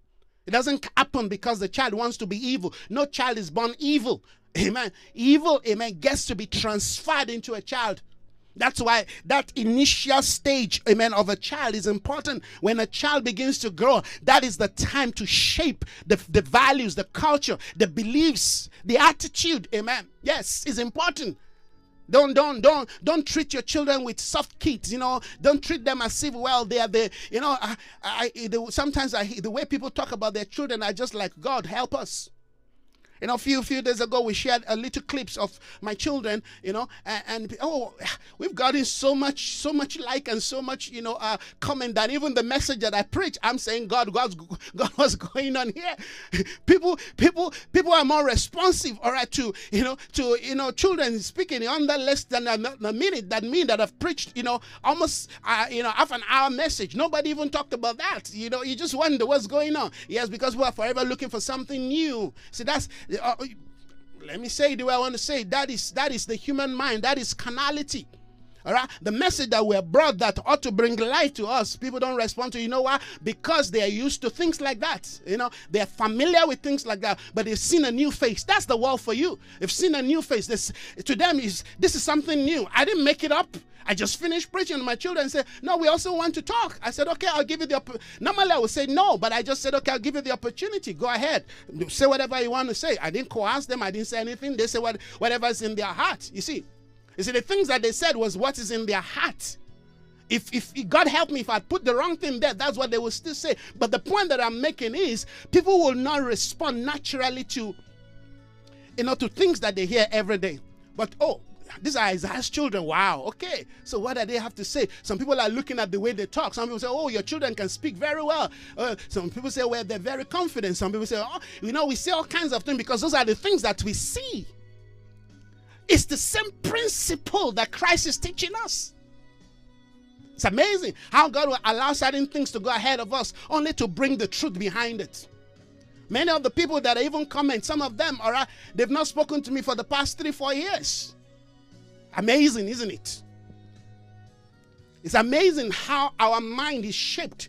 It doesn't happen because the child wants to be evil. No child is born evil. Amen. Evil, amen, gets to be transferred into a child that's why that initial stage, amen, of a child is important. When a child begins to grow, that is the time to shape the, the values, the culture, the beliefs, the attitude, amen. Yes, is important. Don't don't don't don't treat your children with soft kids. You know, don't treat them as if well they are the. You know, I, I the, sometimes I the way people talk about their children are just like God help us. You know, a few few days ago, we shared a little clips of my children. You know, and, and oh, we've gotten so much, so much like and so much, you know, uh, comment that even the message that I preach, I'm saying, God, God's, God, what's going on here? People, people, people are more responsive, all right, to you know, to you know, children speaking under less than a, a minute. That mean that I've preached, you know, almost, uh, you know, half an hour message. Nobody even talked about that. You know, you just wonder what's going on. Yes, because we are forever looking for something new. See, that's Uh, uh, let me say the way I want to say it. that is that is the human mind that is carnality the message that we're brought that ought to bring life to us people don't respond to you know why because they are used to things like that you know they're familiar with things like that but they've seen a new face that's the world for you they've seen a new face this to them is this is something new i didn't make it up I just finished preaching, my children said, No, we also want to talk. I said, Okay, I'll give you the opportunity. Normally I would say no, but I just said, Okay, I'll give you the opportunity. Go ahead. Say whatever you want to say. I didn't coerce them, I didn't say anything. They say what, whatever's in their heart. You see, you see, the things that they said was what is in their heart. If, if God help me, if I put the wrong thing there, that's what they will still say. But the point that I'm making is people will not respond naturally to, you know, to things that they hear every day. But oh, these are Isaiah's children. Wow. Okay. So what do they have to say? Some people are looking at the way they talk. Some people say, oh, your children can speak very well. Uh, some people say, well, they're very confident. Some people say, oh, you know, we see all kinds of things because those are the things that we see. It's the same principle that Christ is teaching us. It's amazing how God will allow certain things to go ahead of us only to bring the truth behind it. Many of the people that I even comment, some of them, all right, they've not spoken to me for the past three, four years. Amazing, isn't it? It's amazing how our mind is shaped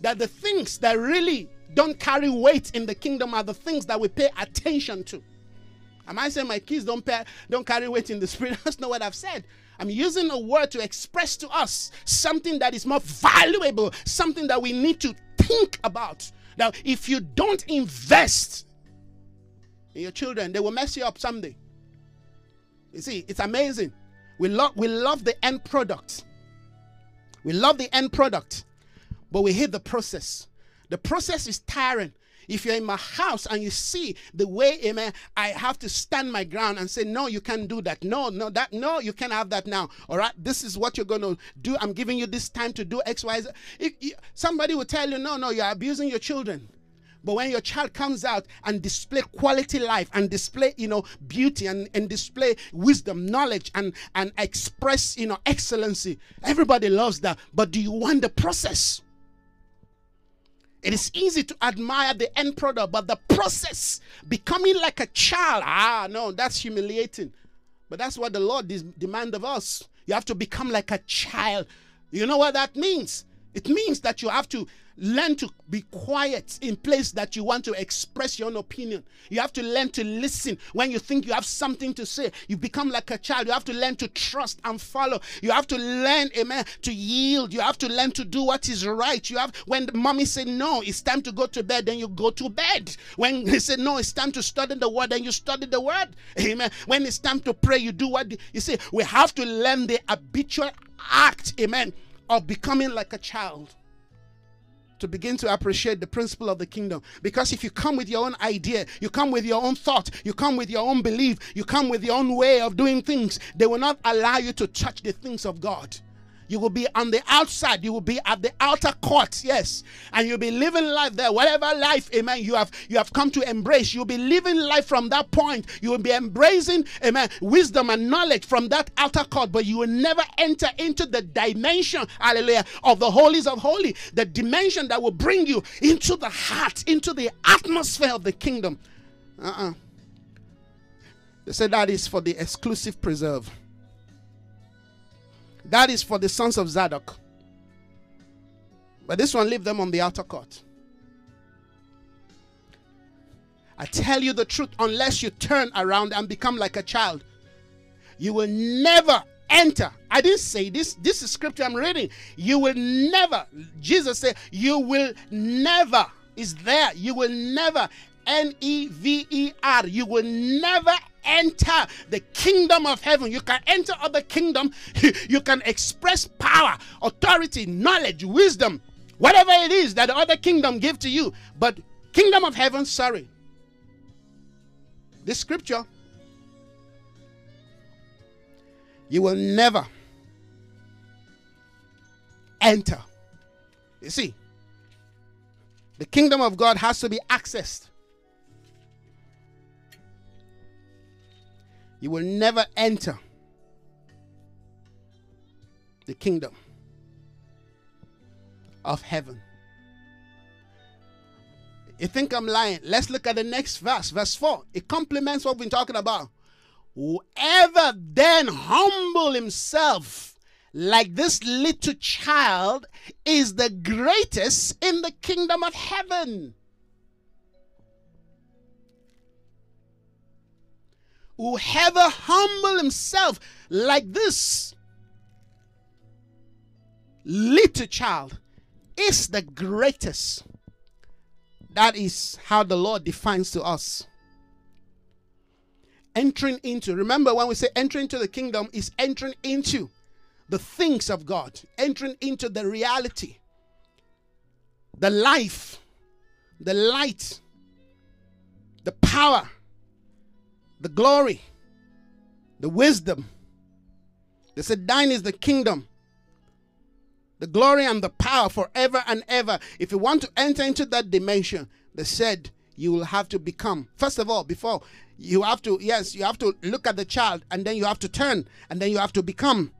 that the things that really don't carry weight in the kingdom are the things that we pay attention to. Am I saying my kids don't pay, don't carry weight in the spirit? That's not what I've said. I'm using a word to express to us something that is more valuable, something that we need to think about. Now, if you don't invest in your children, they will mess you up someday. You see, it's amazing. We love we love the end product. We love the end product, but we hate the process. The process is tiring. If you're in my house and you see the way, amen, I have to stand my ground and say, no, you can't do that. No, no, that, no, you can't have that now. All right, this is what you're going to do. I'm giving you this time to do X, Y, Z. If, somebody will tell you, no, no, you're abusing your children. But when your child comes out and display quality life and display, you know, beauty and, and display wisdom, knowledge, and, and express, you know, excellency, everybody loves that. But do you want the process? It is easy to admire the end product, but the process, becoming like a child, ah, no, that's humiliating. But that's what the Lord des- demand of us. You have to become like a child. You know what that means? It means that you have to learn to be quiet in place that you want to express your own opinion. You have to learn to listen when you think you have something to say. You become like a child. You have to learn to trust and follow. You have to learn, amen, to yield. You have to learn to do what is right. You have when mommy said no, it's time to go to bed, then you go to bed. When they said no, it's time to study the word, then you study the word. Amen. When it's time to pray, you do what you see. We have to learn the habitual act, amen, of becoming like a child to begin to appreciate the principle of the kingdom. Because if you come with your own idea, you come with your own thought, you come with your own belief, you come with your own way of doing things, they will not allow you to touch the things of God. You will be on the outside. You will be at the outer court, yes, and you'll be living life there. Whatever life, amen, you have you have come to embrace. You'll be living life from that point. You will be embracing, amen, wisdom and knowledge from that outer court, but you will never enter into the dimension, hallelujah, of the holies of holy, the dimension that will bring you into the heart, into the atmosphere of the kingdom. Uh-uh. They say that is for the exclusive preserve. That is for the sons of Zadok. But this one, leave them on the outer court. I tell you the truth, unless you turn around and become like a child, you will never enter. I didn't say this. This is scripture I'm reading. You will never, Jesus said, you will never, is there. You will never, N E V E R, you will never enter the kingdom of heaven. You can enter other kingdom. You can express power, authority, knowledge, wisdom, whatever it is that the other kingdom give to you. But kingdom of heaven, sorry. This scripture, you will never enter. You see, the kingdom of God has to be accessed. You will never enter the kingdom of heaven. You think I'm lying? Let's look at the next verse, verse 4. It complements what we've been talking about. Whoever then humble himself like this little child is the greatest in the kingdom of heaven. Whoever humble himself like this little child is the greatest. That is how the Lord defines to us. Entering into, remember when we say entering into the kingdom, is entering into the things of God, entering into the reality, the life, the light, the power the glory, the wisdom. They said, Thine is the kingdom, the glory and the power forever and ever. If you want to enter into that dimension, they said, you will have to become, first of all, before you have to, yes, you have to look at the child and then you have to turn and then you have to become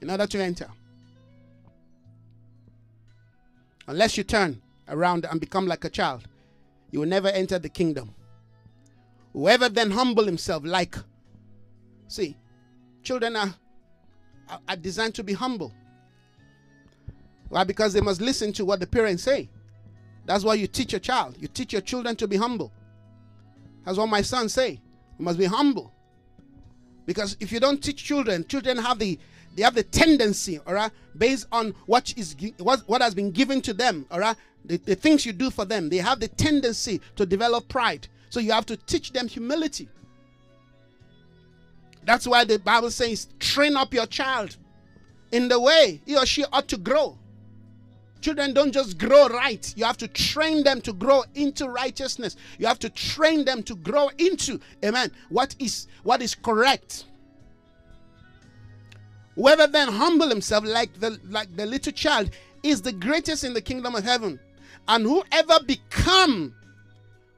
in order to enter. Unless you turn around and become like a child, you will never enter the kingdom. Whoever then humble himself, like, see, children are, are designed to be humble. Why? Because they must listen to what the parents say. That's why you teach your child. You teach your children to be humble. That's what my sons say. You must be humble. Because if you don't teach children, children have the they have the tendency, all right, based on what is what, what has been given to them, all right, the, the things you do for them, they have the tendency to develop pride. So you have to teach them humility. That's why the Bible says, train up your child in the way he or she ought to grow. Children don't just grow right. You have to train them to grow into righteousness. You have to train them to grow into, amen, what is what is correct. Whoever then humble himself like the like the little child is the greatest in the kingdom of heaven. And whoever become,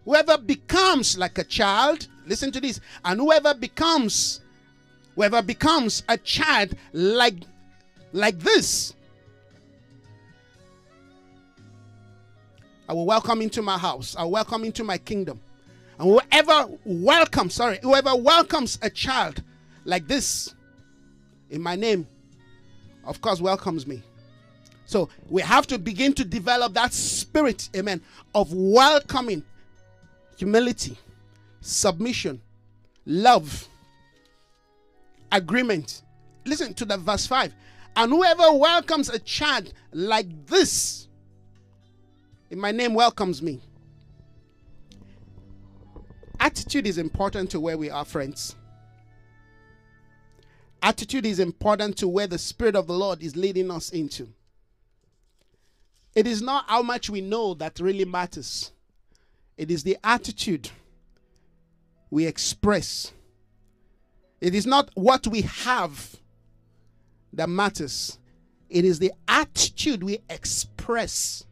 whoever becomes like a child, listen to this, and whoever becomes, whoever becomes a child like like this, I will welcome into my house. I will welcome into my kingdom. And whoever welcomes, sorry, whoever welcomes a child like this in my name, of course, welcomes me. So we have to begin to develop that spirit, amen, of welcoming, humility, submission, love, agreement. Listen to the verse 5. And whoever welcomes a child like this, in my name, welcomes me. Attitude is important to where we are, friends. Attitude is important to where the Spirit of the Lord is leading us into. It is not how much we know that really matters, it is the attitude we express. It is not what we have that matters, it is the attitude we express.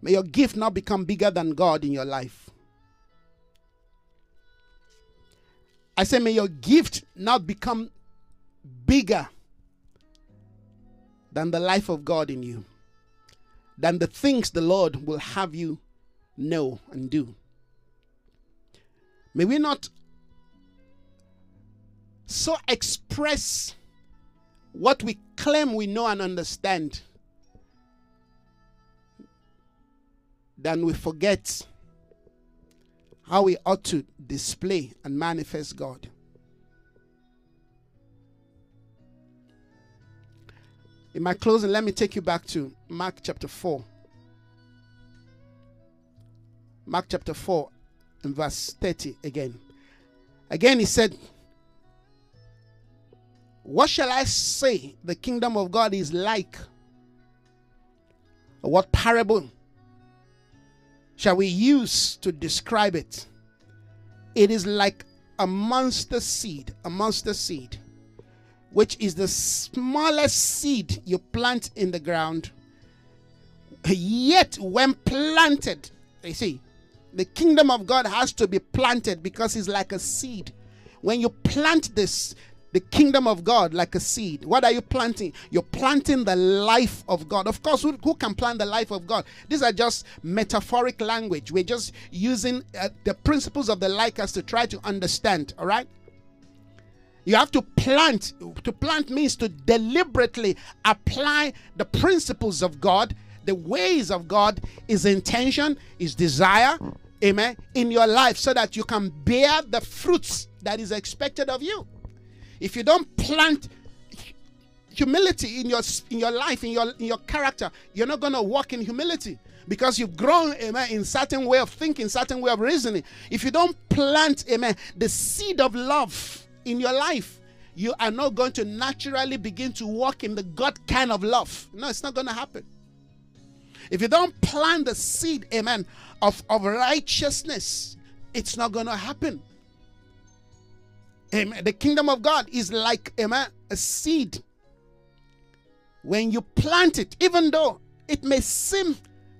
May your gift not become bigger than God in your life. I say, may your gift not become bigger than the life of God in you, than the things the Lord will have you know and do. May we not so express what we claim we know and understand than we forget how we ought to display and manifest God. In my closing, let me take you back to Mark chapter 4. Mark chapter 4 and verse 30 again. Again, he said, What shall I say the kingdom of God is like? What parable shall we use to describe it? It is like a mustard seed, a mustard seed which is the smallest seed you plant in the ground. Yet, when planted, you see, the kingdom of God has to be planted because it's like a seed. When you plant this, the kingdom of God like a seed. What are you planting? You're planting the life of God. Of course, who, who can plant the life of God? These are just metaphoric language. We're just using uh, the principles of the Lycus to try to understand, all right? You have to plant. To plant means to deliberately apply the principles of God, the ways of God, His intention, His desire, amen, in your life so that you can bear the fruits that is expected of you. If you don't plant humility in your in your life, in your in your character, you're not going to walk in humility because you've grown amen in certain way of thinking certain way of reasoning if you don't plant amen the seed of love in your life, you are not going to naturally begin to walk in the God kind of love. No, it's not going to happen. If you don't plant the seed, amen, of, of righteousness, it's not going to happen. Amen. The kingdom of God is like, amen, a seed. When you plant it, even though it may seem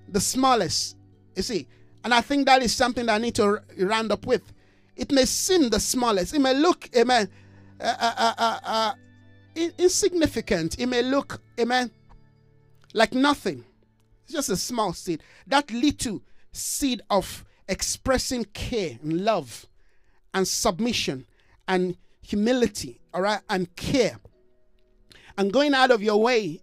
the smallest, you see, and I think that is something that I need to round up with. It may seem the smallest. It may look, amen, uh, uh, uh, uh, insignificant. It may look, amen, like nothing. It's just a small seed. That little seed of expressing care and love and submission and humility, all right, and care and going out of your way,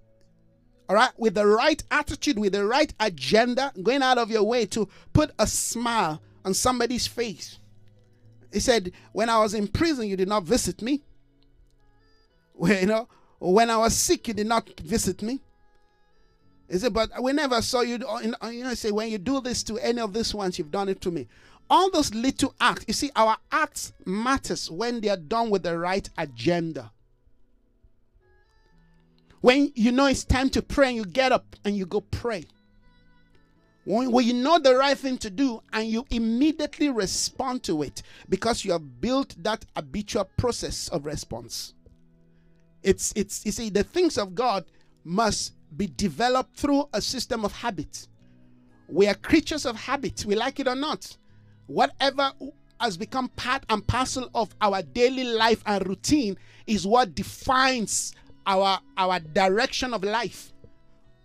all right, with the right attitude, with the right agenda, going out of your way to put a smile on somebody's face. He said, When I was in prison, you did not visit me. Well, you know, when I was sick, you did not visit me. He said, But we never saw you. Uh, uh, you know, say, When you do this to any of these ones, you've done it to me. All those little acts, you see, our acts matters when they are done with the right agenda. When you know it's time to pray and you get up and you go pray when, when you know the right thing to do and you immediately respond to it because you have built that habitual process of response. It's it's you see the things of God must be developed through a system of habit. We are creatures of habit, we like it or not. Whatever has become part and parcel of our daily life and routine is what defines our our direction of life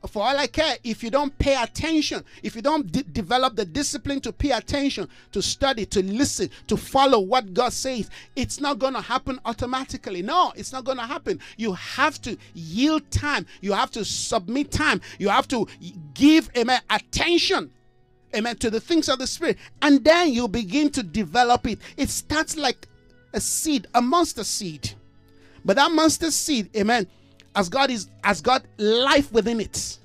for all I care, if you don't pay attention, if you don't de- develop the discipline to pay attention, to study, to listen, to follow what God says, it's not going to happen automatically. No, it's not going to happen. You have to yield time. You have to submit time. You have to give, amen, attention, amen, to the things of the Spirit. And then you begin to develop it. It starts like a seed, a mustard seed. But that mustard seed, amen, as God is has got life within it.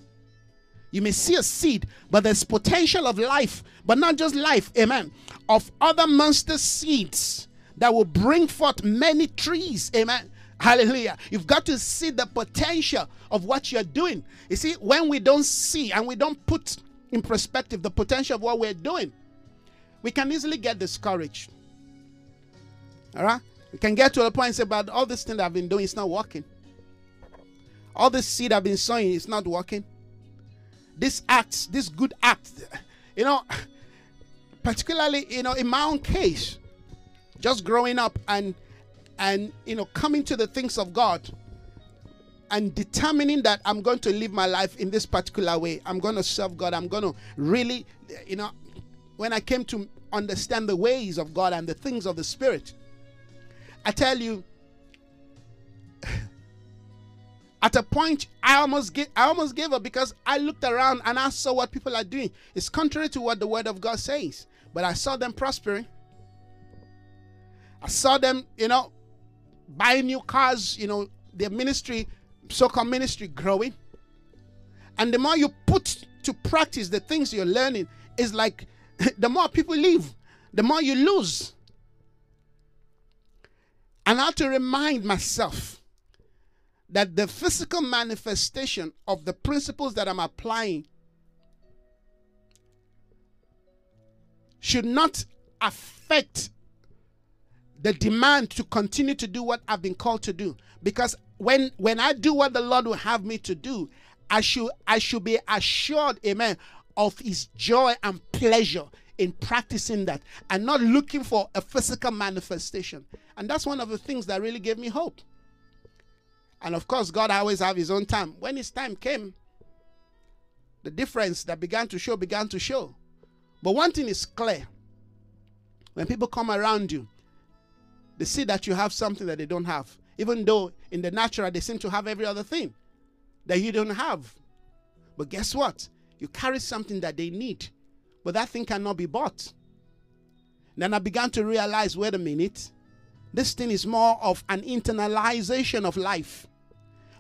You may see a seed, but there's potential of life, but not just life, amen, of other mustard seeds that will bring forth many trees, amen. Hallelujah. You've got to see the potential of what you're doing. You see, when we don't see and we don't put in perspective the potential of what we're doing, we can easily get discouraged. All right? We can get to a point and say, but all this thing that I've been doing is not working. All this seed I've been sowing is not working. This act, this good act, you know, particularly, you know, in my own case, just growing up and and you know coming to the things of God and determining that I'm going to live my life in this particular way. I'm going to serve God. I'm going to really, you know, when I came to understand the ways of God and the things of the Spirit, I tell you, at a point i almost get i almost gave up because i looked around and i saw what people are doing. It's contrary to what the word of god says. But i saw them prospering. I saw them you know buying new cars you know their ministry so-called ministry growing. And the more you put to practice the things you're learning is like the more people leave the more you lose. And i have to remind myself that the physical manifestation of the principles that I'm applying should not affect the demand to continue to do what I've been called to do. Because when when I do what the Lord will have me to do, I should I should be assured, amen, of his joy and pleasure in practicing that and not looking for a physical manifestation. And that's one of the things that really gave me hope. And of course, God always have his own time. When his time came, the difference that began to show began to show. But one thing is clear. When people come around you, they see that you have something that they don't have. Even though in the natural they seem to have every other thing that you don't have. But guess what? You carry something that they need. But that thing cannot be bought. Then I began to realize wait a minute. This thing is more of an internalization of life.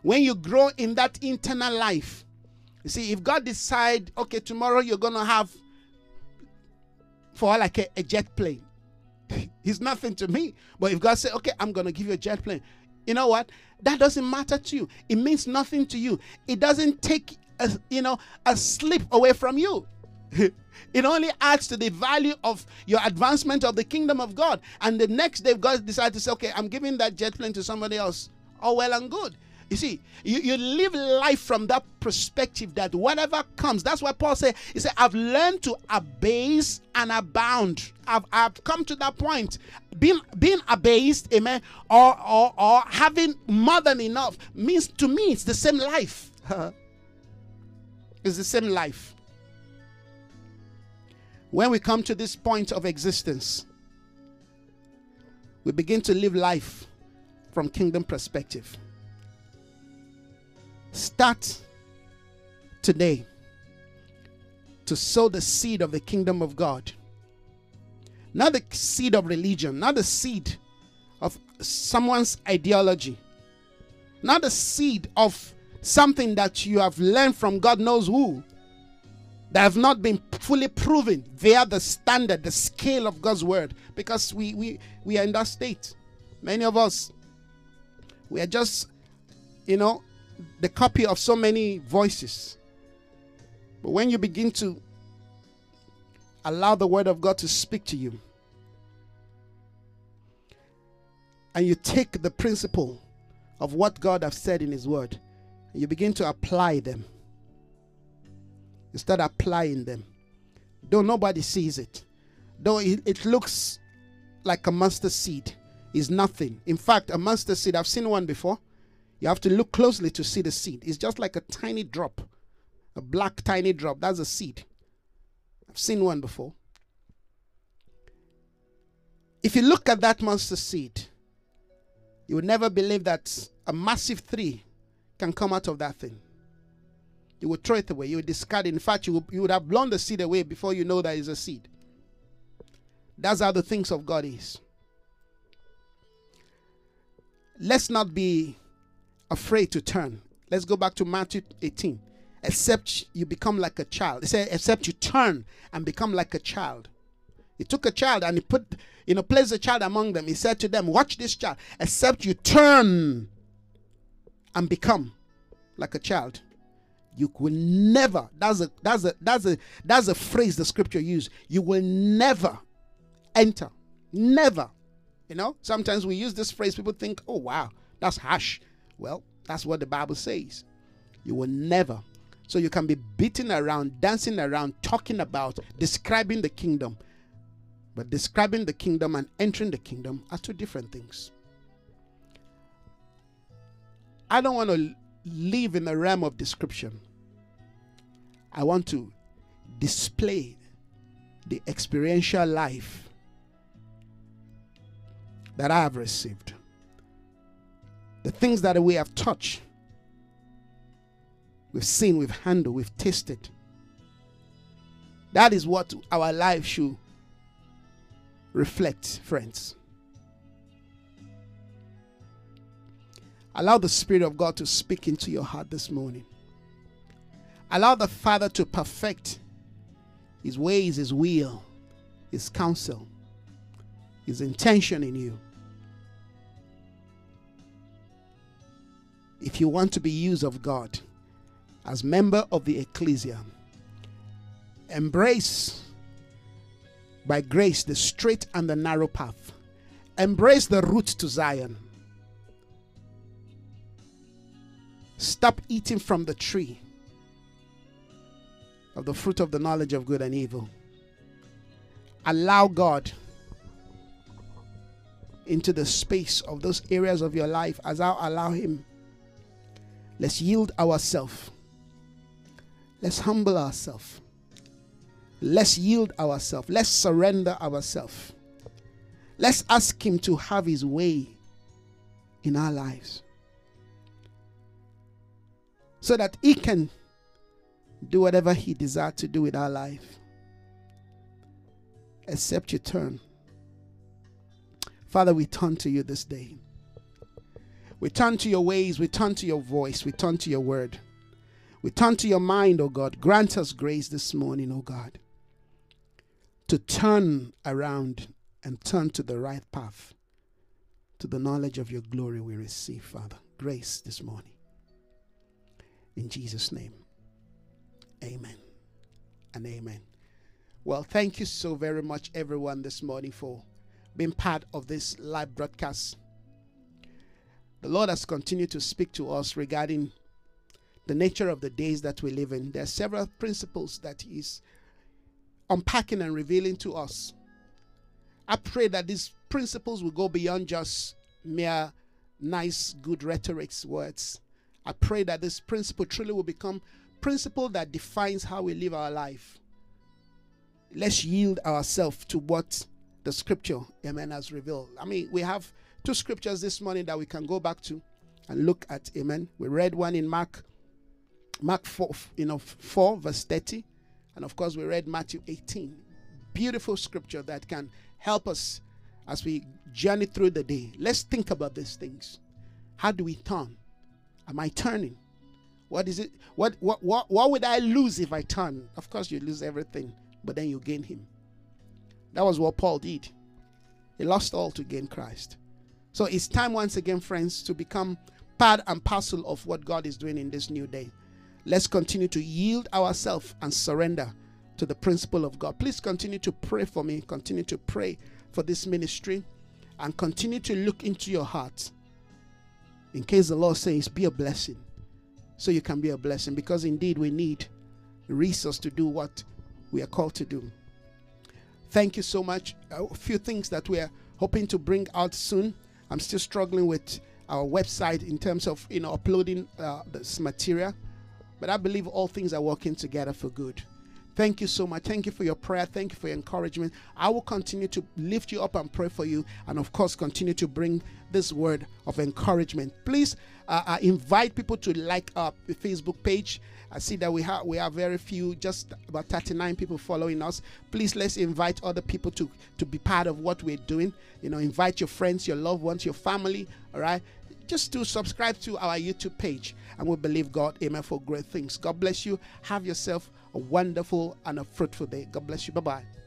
When you grow in that internal life, you see, if God decide, okay, tomorrow you're gonna have for like a, a jet plane, He's nothing to me. But if God say, okay, I'm gonna give you a jet plane, you know what? That doesn't matter to you. It means nothing to you. It doesn't take a, you know a slip away from you. it only adds to the value of your advancement of the kingdom of God. And the next day, God decides to say, okay, I'm giving that jet plane to somebody else. Oh, well and good. You see, you, you live life from that perspective that whatever comes, that's why Paul said, he said, I've learned to abase and abound. I've, I've come to that point. Being being abased, amen, or, or or having more than enough means to me it's the same life. it's the same life. When we come to this point of existence, we begin to live life from kingdom perspective. Start today to sow the seed of the kingdom of God. Not the seed of religion, not the seed of someone's ideology, not the seed of something that you have learned from God knows who, that have not been fully proven They are the standard, the scale of God's word, because we we we are in that state. Many of us, we are just, you know, the copy of so many voices. But when you begin to allow the word of God to speak to you, and you take the principle of what God has said in His word, You begin to apply them. Start applying them. Though nobody sees it. Though it, it looks like a mustard seed, is nothing. In fact, a mustard seed, I've seen one before. You have to look closely to see the seed. It's just like a tiny drop, a black tiny drop. That's a seed. I've seen one before. If you look at that mustard seed, you would never believe that a massive tree can come out of that thing. You would throw it away. You would discard it. In fact, you you would have blown the seed away before you know that it's a seed. That's how the things of God is. Let's not be afraid to turn. Let's go back to Matthew 18. Except you become like a child. It said, except you turn and become like a child. He took a child and he put, you know, placed a child among them. He said to them, Watch this child, except you turn and become like a child. You will never, that's a that's a that's a that's a phrase the scripture use. You will never enter. Never. You know, sometimes we use this phrase, people think, oh wow, that's harsh. Well, that's what the Bible says. You will never. So you can be beating around, dancing around, talking about, describing the kingdom. But describing the kingdom and entering the kingdom are two different things. I don't want to live in the realm of description. I want to display the experiential life that I have received. The things that we have touched, we've seen, we've handled, we've tasted. That is what our life should reflect, friends. Allow the Spirit of God to speak into your heart this morning. Allow the Father to perfect His ways, His will, His counsel, His intention in you. If you want to be used of God as member of the ecclesia, embrace by grace the straight and the narrow path. Embrace the route to Zion. Stop eating from the tree of the fruit of the knowledge of good and evil. Allow God into the space of those areas of your life as I allow Him. Let's yield ourselves. Let's humble ourselves. Let's yield ourselves. Let's surrender ourselves. Let's ask Him to have His way in our lives so that He can do whatever He desires to do with our life. Except you turn. Father, we turn to you this day. We turn to your ways, we turn to your voice, we turn to your word. We turn to your mind, O oh God. Grant us grace this morning, O oh God to turn around and turn to the right path, to the knowledge of your glory we receive, Father. Grace this morning. In Jesus' name, amen and amen. Well, thank you so very much, everyone, this morning for being part of this live broadcast. The Lord has continued to speak to us regarding the nature of the days that we live in. There are several principles that He's unpacking and revealing to us. I pray that these principles will go beyond just mere nice, good rhetorics, words. I pray that this principle truly will become principle that defines how we live our life. Let's yield ourselves to what the scripture, amen, has revealed. I mean, we have two scriptures this morning that we can go back to and look at, amen. We read one in Mark, Mark 4, you know, 4 verse 30 and of course, we read Matthew 18. Beautiful scripture that can help us as we journey through the day. Let's think about these things. How do we turn? Am I turning? What is it? What what what what would I lose if I turn? Of course you lose everything, but then you gain him. That was what Paul did. He lost all to gain Christ. So it's time once again, friends, to become part and parcel of what God is doing in this new day. Let's continue to yield ourselves and surrender to the principle of God. Please continue to pray for me, continue to pray for this ministry, and continue to look into your heart. In case the Lord says, be a blessing, so you can be a blessing because indeed we need resource to do what we are called to do. Thank you so much. A few things that we are hoping to bring out soon. I'm still struggling with our website in terms of you know uploading uh, this material, but I believe all things are working together for good. Thank you so much. Thank you for your prayer. Thank you for your encouragement. I will continue to lift you up and pray for you, and of course, continue to bring this word of encouragement. Please uh, invite people to like our Facebook page. I see that we have we have very few, just about 39 people following us. Please let's invite other people to to be part of what we're doing. You know, invite your friends, your loved ones, your family. All right, just to subscribe to our YouTube page, and we believe God, Amen, for great things. God bless you. Have yourself a wonderful and a fruitful day. God bless you. Bye bye.